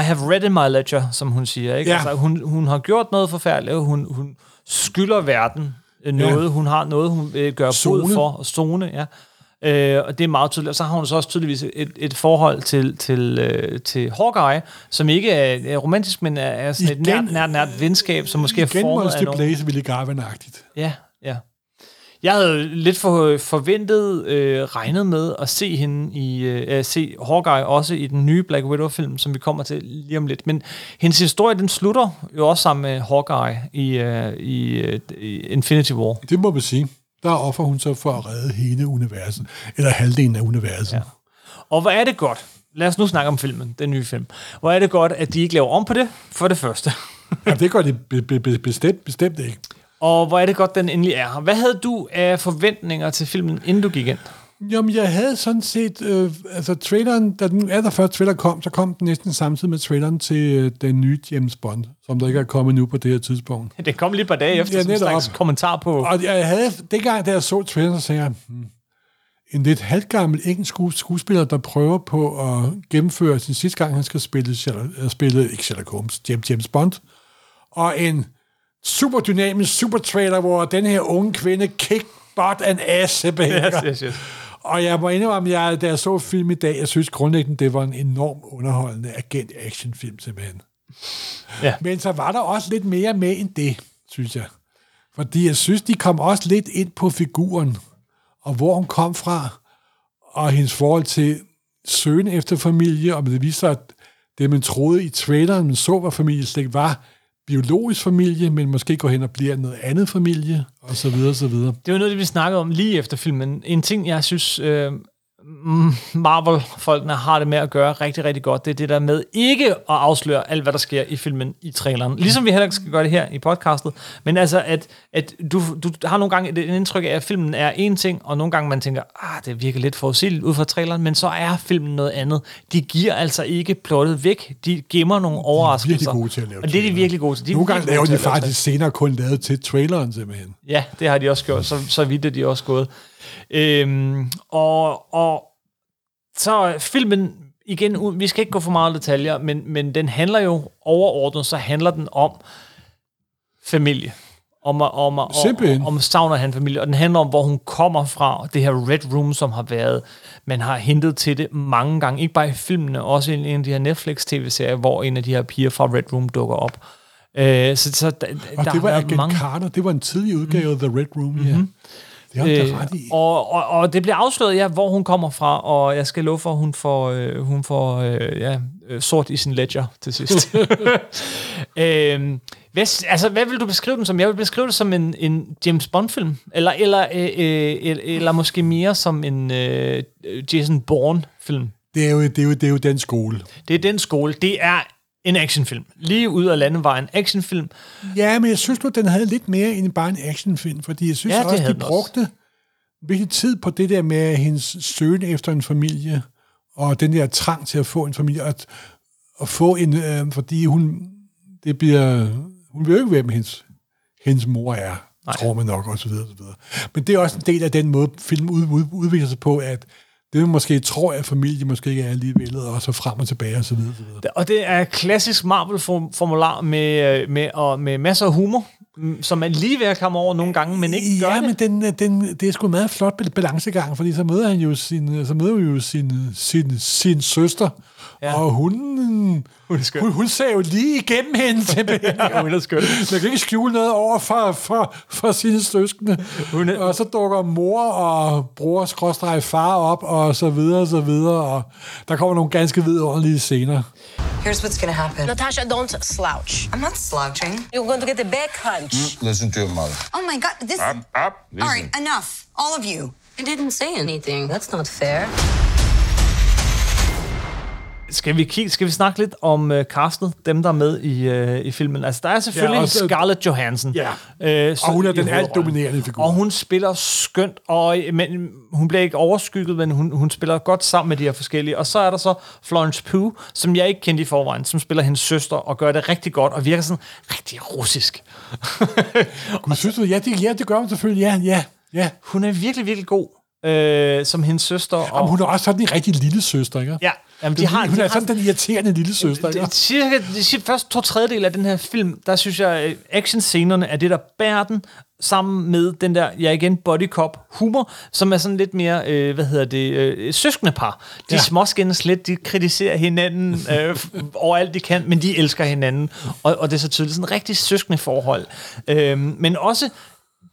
I have read in my ledger, som hun siger. Ikke? Ja. Altså, hun, hun har gjort noget forfærdeligt. Hun, hun skylder verden øh, noget. Ja. Hun har noget, hun vil gøre Zone. bod for. Og zone, ja. Øh, og det er meget tydeligt. Og så har hun så også tydeligvis et, et forhold til, til, øh, til Hawkeye, som ikke er, er romantisk, men er, er sådan et Igen- nært, nært, nært venskab, som måske er Igen formet Monty af nogle... Blaze Ville Garvin-agtigt. Ja, ja. Jeg havde lidt for, forventet, øh, regnet med at se hende i, øh, se Hawkeye også i den nye Black Widow-film, som vi kommer til lige om lidt. Men hendes historie, den slutter jo også sammen med Hawkeye i, øh, i, øh, i Infinity War. Det må man sige. Der offer hun så for at redde hele universet, eller halvdelen af universet. Ja. Og hvor er det godt, lad os nu snakke om filmen, den nye film. Hvor er det godt, at de ikke laver om på det, for det første. ja, det gør de be, be, be, bestemt, bestemt ikke. Og hvor er det godt, den endelig er her. Hvad havde du af forventninger til filmen, inden du gik ind? Jamen, jeg havde sådan set... Øh, altså, traileren, da den allerførste trailer kom, så kom den næsten samtidig med traileren til øh, den nye James Bond, som der ikke er kommet nu på det her tidspunkt. [LAUGHS] Det kom lige et par dage efter, ja, som en slags kommentar på... Og jeg havde... Dengang, da jeg så traileren, så sagde jeg... Hmm, en lidt halvgammel engelsk skuespiller, der prøver på at gennemføre sin sidste gang, han skal spille, spille ikke Sherlock Holmes, James, James Bond, og en super dynamisk super trailer, hvor den her unge kvinde kick butt and ass simpelthen. Yes, yes, yes. Og jeg må indrømme, jeg, da jeg så film i dag, jeg synes grundlæggende, det var en enorm underholdende agent-action-film simpelthen. Ja. Men så var der også lidt mere med end det, synes jeg. Fordi jeg synes, de kom også lidt ind på figuren, og hvor hun kom fra, og hendes forhold til søgen efter familie, og det viser, at det, man troede i traileren, man så, hvad familie slet ikke var, biologisk familie, men måske går hen og bliver noget andet familie, og så videre, og så videre. Det var noget, vi snakkede om lige efter filmen. En ting, jeg synes, øh, Marvel-folkene har det med at gøre rigtig, rigtig godt, det er det der med ikke at afsløre alt, hvad der sker i filmen i traileren. Ligesom vi heller ikke skal gøre det her i podcastet. Men altså, at, at du, du har nogle gange et indtryk af, at filmen er en ting, og nogle gange man tænker, ah, det virker lidt forudsigeligt ud fra traileren, men så er filmen noget andet. De giver altså ikke plottet væk. De gemmer nogle overraskelser. De er gode til at lave Og det er de virkelig gode til. De nogle gange laver de faktisk senere kun lavet til traileren simpelthen. Ja, det har de også gjort. Så, så vidt er de også gået. Øhm, og, og så filmen, igen, vi skal ikke gå for meget detaljer, men, men den handler jo overordnet, så handler den om familie. Om, om, om, om, om savner han familie, og den handler om, hvor hun kommer fra, det her Red Room, som har været, man har hentet til det mange gange, ikke bare i filmene, også i en af de her Netflix-tv-serier, hvor en af de her piger fra Red Room dukker op. Øh, så, så da, og der det var Agent mange... Carter, det var en tidlig udgave af The Red Room, mm-hmm. ja. Det har øh, ret i. Og, og, og det bliver afsløret, ja, hvor hun kommer fra, og jeg skal love for, at hun får, øh, hun får øh, ja, øh, sort i sin ledger til sidst. [LAUGHS] øh, hvad, altså, hvad vil du beskrive den som? Jeg vil beskrive det som en, en James Bond-film, eller, eller, øh, øh, eller, eller måske mere som en øh, Jason Bourne-film. Det er, jo, det, er jo, det er jo den skole. Det er den skole. Det er en actionfilm. Lige ud af landevejen actionfilm. Ja, men jeg synes nu, den havde lidt mere end bare en actionfilm, fordi jeg synes ja, også, de brugte også. virkelig tid på det der med hendes søgen efter en familie, og den der trang til at få en familie, at, at få en, øh, fordi hun, det bliver, hun vil jo ikke være med hendes, hendes mor er, Nej. tror man nok, og så videre, og så videre. Men det er også en del af den måde, film ud, ud, udvikler sig på, at det man måske tror, at familie måske ikke er alligevel, og så frem og tilbage og så videre. Så videre. Og det er klassisk Marvel-formular med, med, og med masser af humor, som man lige ved at komme over nogle gange, men ikke ja, gør det. men den, den, det er sgu en meget flot balancegang, fordi så møder han jo sin, så møder jo sin, sin, sin søster, Ja. Og hun, hun, hun, hun ser jo lige igennem hende simpelthen. [LAUGHS] ja, hun er skøn. Man kan ikke skjule noget over for, for, for sine søskende. Hun er... Og så dukker mor og bror skråstrej far op, og så videre, og så videre. Og der kommer nogle ganske vidunderlige scener. Here's what's gonna happen. Natasha, don't slouch. I'm not slouching. You're going to get a back hunch. Mm, listen to your mother. Oh my god, this... Up, up, All right, enough. All of you. I didn't say anything. That's not fair. Skal vi, kigge, skal vi snakke lidt om uh, castet, dem der er med i, uh, i filmen? Altså, der er selvfølgelig ja, også, Scarlett Johansson. Ja, øh, og hun er den alt dominerende figur. Og hun spiller skønt, og, men hun bliver ikke overskygget, men hun, hun spiller godt sammen med de her forskellige. Og så er der så Florence Pugh, som jeg ikke kendte i forvejen, som spiller hendes søster og gør det rigtig godt, og virker sådan rigtig russisk. Gud, synes du? Ja det, ja, det gør hun selvfølgelig. Ja, ja, ja. Hun er virkelig, virkelig god øh, som hendes søster. Og Jamen, hun er også sådan en rigtig lille søster, ikke? Ja, Jamen, de har, hun de er sådan har, den irriterende lille søster. Det, cirka, de første to tredjedel af den her film, der synes jeg, øh, actionscenerne er det, der bærer den, sammen med den der, ja igen, body cop humor, som er sådan lidt mere, øh, hvad hedder det, øh, søskende par. De ja. småskændes lidt, de kritiserer hinanden [LAUGHS] øh, overalt de kan, men de elsker hinanden, og, og det er så tydeligt sådan en rigtig søskende forhold. Øh, men også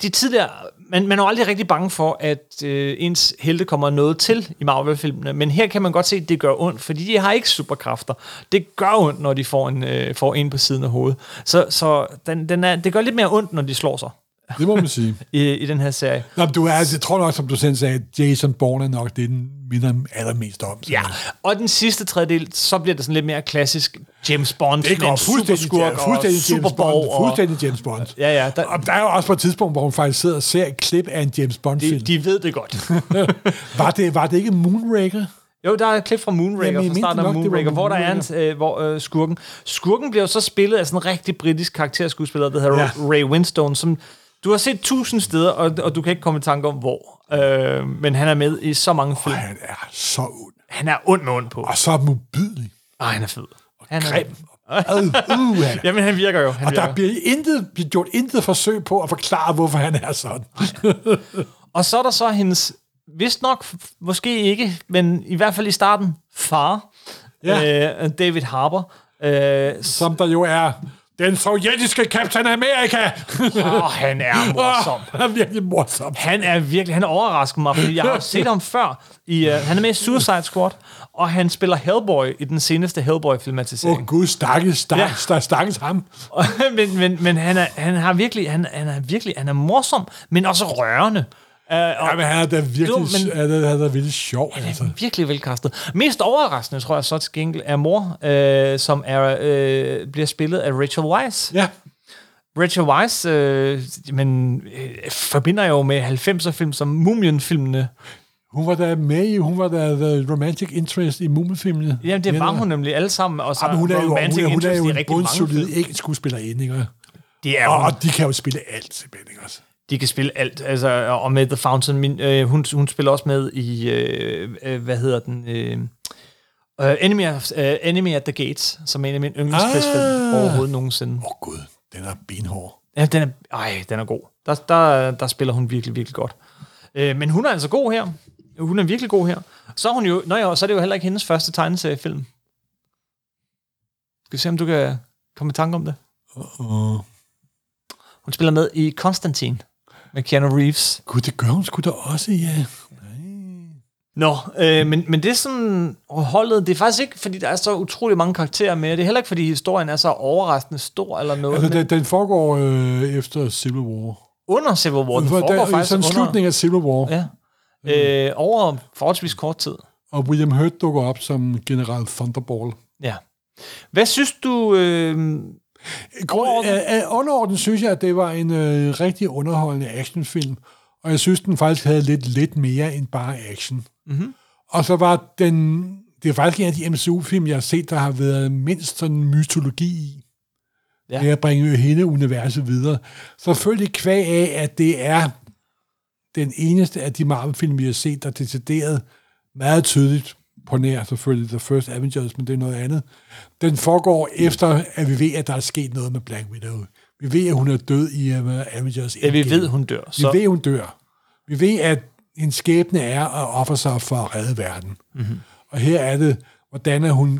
de tidligere, man, man er jo aldrig rigtig bange for, at øh, ens helte kommer noget til i Marvel-filmene, men her kan man godt se, at det gør ondt, fordi de har ikke superkræfter. Det gør ondt, når de får en, øh, får en på siden af hovedet. Så, så den, den er, det gør lidt mere ondt, når de slår sig det må man sige. [LAUGHS] i, i den her serie. Nå, du er, jeg tror nok, som du selv sagde, at Jason Bourne er nok det, den minder allermest om. Ja, og den sidste tredjedel, så bliver det sådan lidt mere klassisk James Bond. Det går fuldstændig, superskurk ja, fuldstændig og James Bond. Og, Fuldstændig James Bond. ja, ja, der, Og der er jo også på et tidspunkt, hvor hun faktisk sidder og ser et klip af en James Bond-film. de, de ved det godt. [LAUGHS] Var, det, var det ikke Moonraker? Jo, der er et klip fra Moonraker, jeg fra starten af nok, Moonraker, hvor der er en, øh, hvor, øh, skurken. Skurken bliver jo så spillet af sådan en rigtig britisk karakterskuespiller, der hedder Ja. ja. Ray Winstone, som du har set tusind steder, og, og du kan ikke komme i tanke om hvor. Øh, men han er med i så mange film. Og han er så ond. Han er ond med ond på. Og så modbydelig. Ej, han er fed. Han er, Grim. Ad, uh, han. [LAUGHS] Jamen, han virker jo. Han Og virker. der bliver, intet, bliver gjort intet forsøg på at forklare, hvorfor han er sådan. [LAUGHS] Og så er der så hendes, vist nok, måske ikke, men i hvert fald i starten, far, Ja. øh, David Harbour. Øh, Som der jo er den sovjetiske Captain America. og han er [LAUGHS] morsom. han er virkelig morsom. Han er virkelig, han overrasker mig, fordi jeg har [LAUGHS] set ham før. I, uh, han er med i Suicide Squad, og han spiller Hellboy i den seneste Åh Hellboy-filmatisering. oh, gud, stakkels, stakkels, ja. stakkels ham. Oh. [LAUGHS] men men, men han, er, han, har virkelig, han, han er virkelig, han er morsom, men også rørende. Uh, og Ja, men han er da virkelig, Jo, jo, men- han er, han er virkelig sjov. Altså. han er virkelig velkastet. Mest overraskende, tror jeg så til gengæld, er mor, øh, som er, øh, bliver spillet af Rachel Weisz. Ja, Rachel Weisz øh, men, øh, forbinder jo med 90'er-film som Mumien-filmene. hun var da med i, hun var da the romantic interest i Mummelfilmene. Jamen, det var Ja, hun nemlig alle sammen. Og så Ja, men hun er jo, hun Romantic er, hun er Interest jo i en rigtig mange bundsolid film. ikke skuespillerinde, ikke? Det er Og, hun. og de kan jo spille alt, simpelthen, ikke også? De kan spille alt. Altså, og med The Fountain, min, øh, hun, hun spiller også med i, øh, øh, hvad hedder den? Øh, uh, Enemy, of, uh, Enemy at the Gates, som er en af mine yndlingskrigsfilm Ah. overhovedet nogensinde. Åh oh, gud, den er benhård. Ja, den er, ej, den er god. Der, der, der spiller hun virkelig, virkelig godt. Øh, men hun er altså god her. Hun er virkelig god her. Så er hun jo, nå ja, så er det jo heller ikke hendes første tegneseriefilm. Skal vi se, om du kan komme i tanke om det? Uh, Hun spiller med i Constantine med Keanu Reeves. gud, det gør hun sgu da også, ja. Nå, øh, men, men det er sådan holdet, det er faktisk ikke, fordi der er så utrolig mange karakterer med. Det er heller ikke, fordi historien er så overraskende stor eller noget. Altså, den, den foregår øh, efter Civil War. under Civil War, den For foregår der, faktisk sådan under, slutningen af Civil War. ja, øh, over forholdsvis kort tid. Og William Hurt dukker op som general Thunderball. Ja. Hvad synes du... Øh, Af underordnet synes jeg, at det var en øh, rigtig underholdende actionfilm, og jeg synes, den faktisk havde lidt, lidt mere end bare action. Mm-hmm. Og så var den... Det er faktisk en af de MCU-film, jeg har set, der har været mindst sådan mytologi i. Ja. Med at bringe hele universet videre. Selvfølgelig kvæg af, at det er den eneste af de Marvel-film, vi har set, der er decideret meget tydeligt på nær selvfølgelig The First Avengers, men det er noget andet. Den foregår efter, at vi ved, at der er sket noget med Black Widow. Vi ved, at hun er død i uh, Avengers ja, vi ved, hun dør. Vi Så, ved, hun dør. Vi ved, at en skæbne er at ofre sig for at redde verden. Mhm. Mm-hmm. Og her er det, hvordan er hun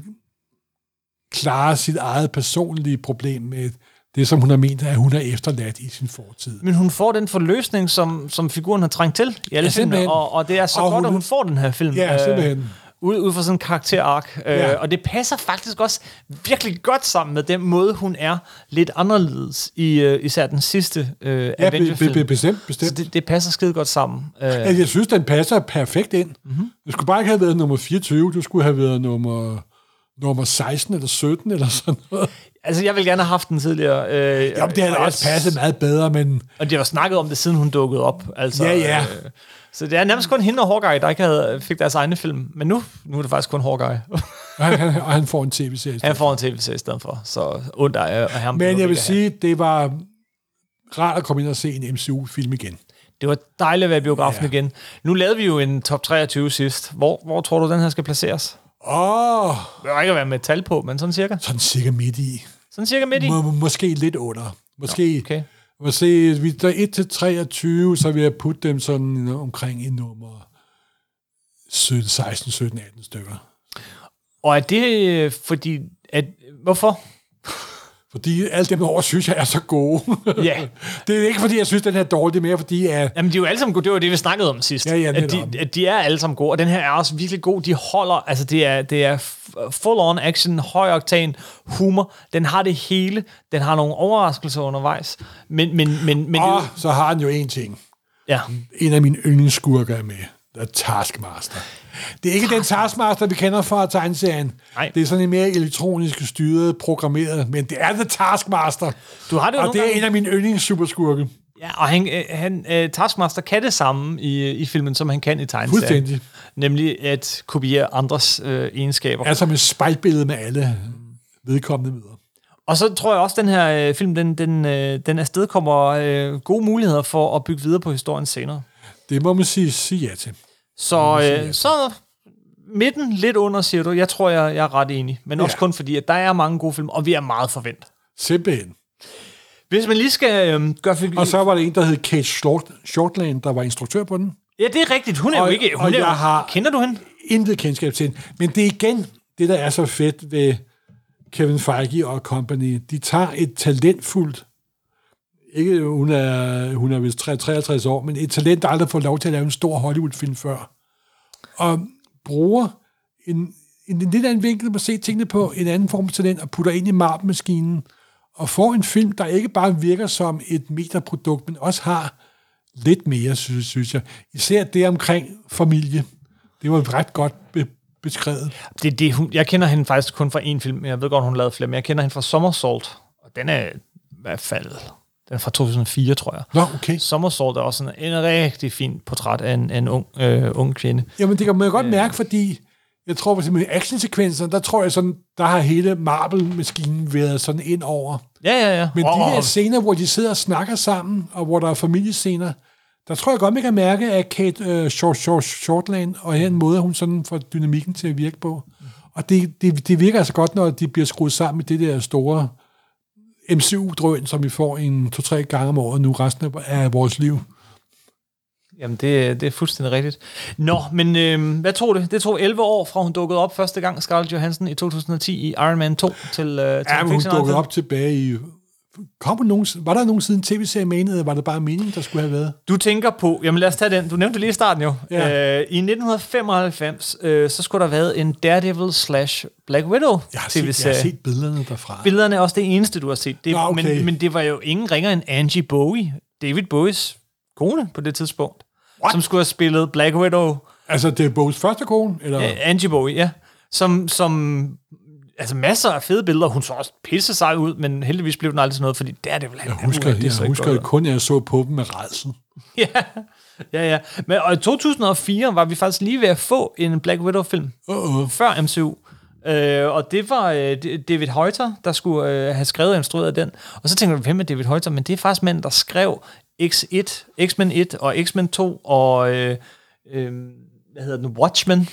klarer sit eget personlige problem med det, som hun har ment, at hun har efterladt i sin fortid. men hun får den forløsning, som, som figuren har trængt til i alle Ja, filmene, og, og det er så Og godt, hun- at hun får den her film. Ja, simpelthen. Ud, ud fra sådan en karakterark. Øh, Ja. og det passer faktisk også virkelig godt sammen med den måde, hun er lidt anderledes i uh, især den sidste uh, Ja, Avenger-film. be, bestemt, Så bestemt. det, det passer skide godt sammen. Uh, Altså, jeg synes, den passer perfekt ind. Mhm. Mm-hmm. Det skulle bare ikke have været nummer 24, du skulle have været nummer, nummer 16 eller 17 eller sådan noget. altså, jeg ville gerne have haft den tidligere. Øh, Jamen, det havde og også passet meget bedre, men Og de har jo snakket om det, siden hun dukkede op. Altså, Ja, ja. Øh, så det er nærmest kun hende og Hawkeye, der ikke havde, fik deres egne film. Men nu, nu er det faktisk kun Hawkeye. og han, og han får en tv-serie. Han får en tv-serie i stedet for. Så ondt af af ham. Men jeg vil have. sige, det var rart at komme ind og se en MCU-film igen. Det var dejligt at være i biografen Ja. igen. Nu lavede vi jo en top 23 sidst. Hvor, hvor tror du, den her skal placeres? Åh, oh, Det var ikke at være med et tal på, men sådan cirka. sådan cirka midt i. Sådan cirka midt i. Må, måske lidt under. Måske, Okay måske hvis der er 1 til 23, så vil jeg putte dem sådan omkring i nummer 17, 16, 17, 18 stykker. Og er det øh, fordi... At, hvorfor? Fordi alle dem over synes jeg er så gode. Ja. [LAUGHS] det er ikke, fordi jeg synes, den her er dårlig, det er mere, fordi jeg... Jamen, de er jo alle sammen gode. Det var det, vi snakkede om sidst. Ja, ja, at, de, at de er alle sammen gode, og den her er også virkelig god. De holder, altså det er, det er full-on action, høj oktan, humor. Den har det hele. Den har nogle overraskelser undervejs. Men, men, men, men Og det, så har han jo en ting. ja. En af mine yndlingsskurker er med. Er Taskmaster. Det er ikke den Taskmaster, vi kender fra tegneserien. Nej. Det er sådan en mere elektronisk styret, programmeret, men det er The Taskmaster. Du har det Og det er gange- en af mine yndlingssuperskurke. Ja, og han, øh, han uh, Taskmaster kan det samme i, i filmen, som han kan i tegneserien. Fuldstændig. Nemlig at kopiere andres øh, egenskaber. Altså med spejlbillede med alle vedkommende møder. Og så tror jeg også, at den her øh, film, den, den, øh, den afstedkommer øh, gode muligheder for at bygge videre på historien senere. Det må man sige, sige ja til. Så, øh, så midten lidt under, siger du. Jeg tror, jeg, jeg er ret enig. Men også Ja. kun fordi, at der er mange gode film, og vi er meget forventet. Simpelthen. Hvis man lige skal øh, gøre... Og så var der en, der hed Kate Short, Shortland, der var instruktør på den. Ja, det er rigtigt. Hun er Og- jo ikke... Hun og er jeg har- Kender du hende? Intet kendskab til den. Men det er igen det, der er så fedt ved Kevin Feige og company. De tager et talentfuldt, ikke hun er, hun er vist 53 år, men et talent, der aldrig får lov til at lave en stor Hollywood-film før. Og bruger en, en, en lidt anden vinkel på at se tingene på, en anden form for talent, og putter ind i marpmaskinen, og får en film, der ikke bare virker som et metaprodukt, men også har lidt mere, synes, synes jeg. Især det omkring familie. Det var ret godt be- beskrevet. Det, det, hun, jeg kender hende faktisk kun fra én film. Jeg ved godt, hun lavede flere, men jeg kender hende fra Somersault. Og den er i hvert fald... Den er fra 2004, tror jeg. Nå, okay. Somersault er også sådan en rigtig fin portræt af en, af en ung, øh, ung kvinde. Jamen, det kan man jo godt mærke, fordi jeg tror, at med actionsekvenser, der tror jeg sådan, der har hele Marvel-maskinen været sådan ind over. Ja, ja, ja. Men Og- de der scener, hvor de sidder og snakker sammen, og hvor der er familiescener, der tror jeg godt, man kan mærke, at Kate uh, Short, Short, Shortland, og her en måde, hun sådan får dynamikken til at virke på. Og det, det, det virker altså godt, når de bliver skruet sammen med det der store MCU-drøn, som vi får en to-tre gange om året nu resten af- vores liv. Jamen, det, det er fuldstændig rigtigt. Nå, men øh, hvad tog det? Det tog 11 år, fra hun dukkede op første gang, Scarlett Johansson, i 2010 i Iron Man 2 til, øh, til Ja, men hun dukkede op tilbage i... Kom nogen, var der nogen siden tv-serie med, eller var det bare meningen, der skulle have været? Du tænker på, jamen lad os tage den, du nævnte lige i starten jo. Ja. Øh, I 1995, øh, så skulle der have været en Daredevil slash Black Widow Jeg har, set, jeg har tv-serie. set billederne derfra. Billederne er også det eneste, du har set. Det, Nå, okay. men, men det var jo ingen ringer end Angie Bowie, David Bowies kone på det tidspunkt, What? som skulle have spillet Black Widow. Altså, det er Boges første kone? Eller? Uh, Angie Bowie, ja. Som, som altså masser af fede billeder. Hun så også pisse sig ud, men heldigvis blev den aldrig sådan noget, fordi der er det vel jeg husker, det så jeg husker godt kun, at jeg så på dem med redsel. [LAUGHS] ja, ja, ja. Men og i 2004 var vi faktisk lige ved at få en Black Widow-film. Uh-uh. Før MCU. Øh, og det var øh, David Heuter, der skulle øh, have skrevet og instrueret den. Og så tænker du, hvem er David Heuter? Men det er faktisk manden, der skrev X1, X-Men 1 og X-Men 2 og øh, øh, hvad hedder den, Watchmen.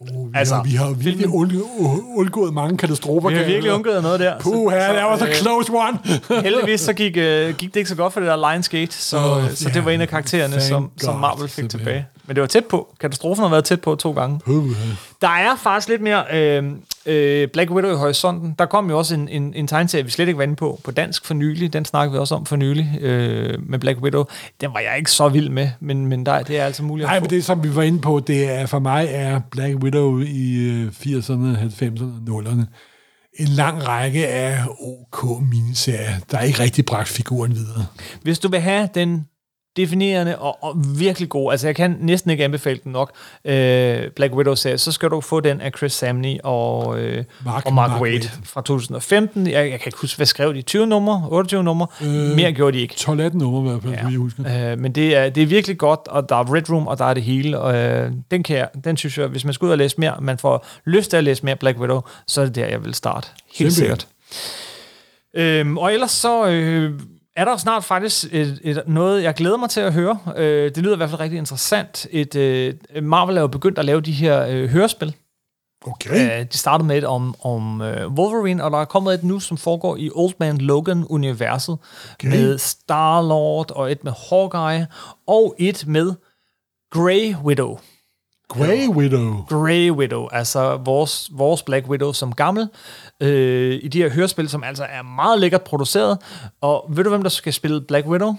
Uh, vi, Altså, har, vi har virkelig undgået, undgået mange katastrofer. Vi har virkelig undgået noget der. Puh, her, der var så close one. [LAUGHS] Heldigvis så gik, øh, gik det ikke så godt for det der Lionsgate, så, oh, så ja. det var en af karaktererne, som, som Marvel fik tilbage. Men det var tæt på. Katastrofen har været tæt på to gange. Der er faktisk lidt mere øh, øh, Black Widow i horisonten. Der kom jo også en, en, en tegneserie, vi slet ikke var inde på, på dansk for nylig. Den snakkede vi også om for nylig øh, med Black Widow. Den var jeg ikke så vild med, men, men der, det er altså muligt Nej, men det som vi var inde på, det er for mig er Black Widow i øh, 80'erne, 90'erne og 0'erne en lang række af OK miniserier, der ikke rigtig bragt figuren videre. Hvis du vil have den definerende og, og virkelig god, altså jeg kan næsten ikke anbefale den nok, øh, Black Widow-serie, så skal du få den af Chris Samney og, øh, Mark- og Mark, Mark Wade, fra 2015. Jeg, jeg kan ikke huske, hvad skrev de? 20 numre? 28 numre? Øh, Mere gjorde de ikke. 12-18 numre i hvert fald, ja. jeg husker. Øh, men det er, det er virkelig godt, og der er Red Room, og der er det hele. Og, øh, den, kan jeg, den synes jeg, hvis man skal ud og læse mere, man får lyst til at læse mere Black Widow, så er det der, jeg vil starte. Helt Simpelthen. sikkert. Øhm, og ellers så øh, er der snart faktisk et, et, noget, jeg glæder mig til at høre. Øh, det lyder i hvert fald rigtig interessant. Et, øh, Marvel er jo begyndt at lave de her øh, hørespil. Okay. Øh, de startede med et om, om øh, Wolverine, og der er kommet et nu, som foregår i Old Man Logan-universet, okay. med Star-Lord, og et med Hawkeye, og et med Grey Widow. Grey Widow. Grey Widow, altså vores, vores Black Widow som gammel, øh, i de her hørespil, som altså er meget lækkert produceret. Og ved du, hvem der skal spille Black Widow?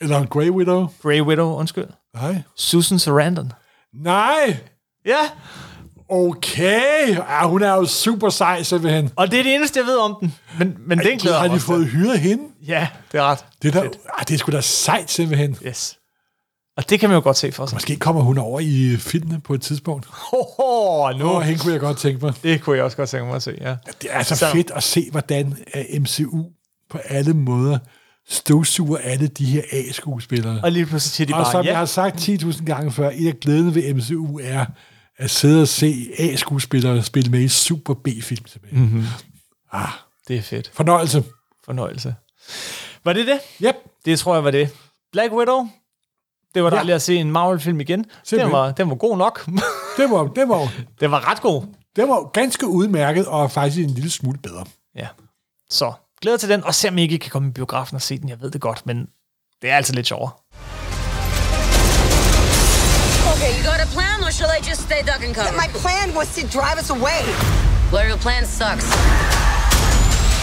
Eller Grey Widow. Grey Widow, undskyld. Nej. Susan Sarandon. Nej! Ja, Okay. Ja, hun er jo super sej, simpelthen. og det er det eneste, jeg ved om den. Men, men den glæder har de fået hyret hende? Ja, det er ret. Det er, da, ah, det er sgu da sejt, simpelthen. Yes. Og det kan man jo godt se for sig. Måske kommer hun over i filmene på et tidspunkt. Hoho, nu. Oh, hende kunne jeg godt tænke mig. Det kunne jeg også godt tænke mig at se, ja. Det er så, Så- fedt at se, hvordan øh, MCU på alle måder støvsuger alle de her A-skuespillere. Og lige pludselig siger de Og bare, som jeg ja, har sagt 10.000 gange før, en af glædene ved MCU er at sidde og se A-skuespillere spille med i super B-film. Mhm. Mm-hmm. Ah, det er fedt. fornøjelse. Fornøjelse. Var det det? Yep. Det tror jeg var det. Black Widow. Det var Ja. dejligt at se en Marvel-film igen. Den Simpelthen. var, den var god nok. [LAUGHS] Det var, det, var, den var ret god. det var ganske udmærket, og faktisk en lille smule bedre. Ja. Så glæder til den, og se om I ikke kan komme i biografen og se den. Jeg ved det godt, men det er altså lidt sjovere. Okay, you got a plan, or shall I just stay duck and cover? My plan was to drive us away. Well, your plan sucks.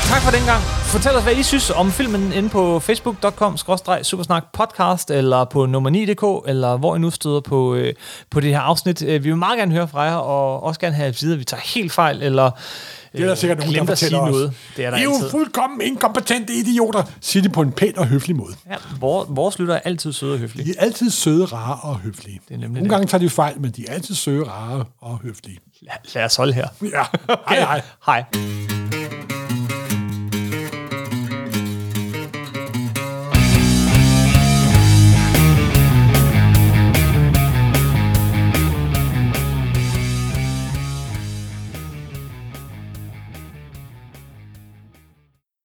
Tak for den gang. Fortæl os, hvad I synes om filmen inde på facebook.com supersnak podcast, eller på nummer 9.dk, eller hvor I nu støder på, øh, på det her afsnit. Øh, Vi vil meget gerne høre fra jer, og også gerne have at vide, at vi tager helt fejl, eller Det er der sikkert nogen, der fortæller os. noget. Det er der I er jo fuldkommen inkompetente idioter. Sig det på en pæn og høflig måde. Ja, vores, vores lytter er altid søde og høflige. De er altid søde, rare og høflige. Det er nemlig Nogle det. gange tager de fejl, men de er altid søde, rare og høflige. Lad, lad os holde her. Ja, hej hej. [LAUGHS] Hej.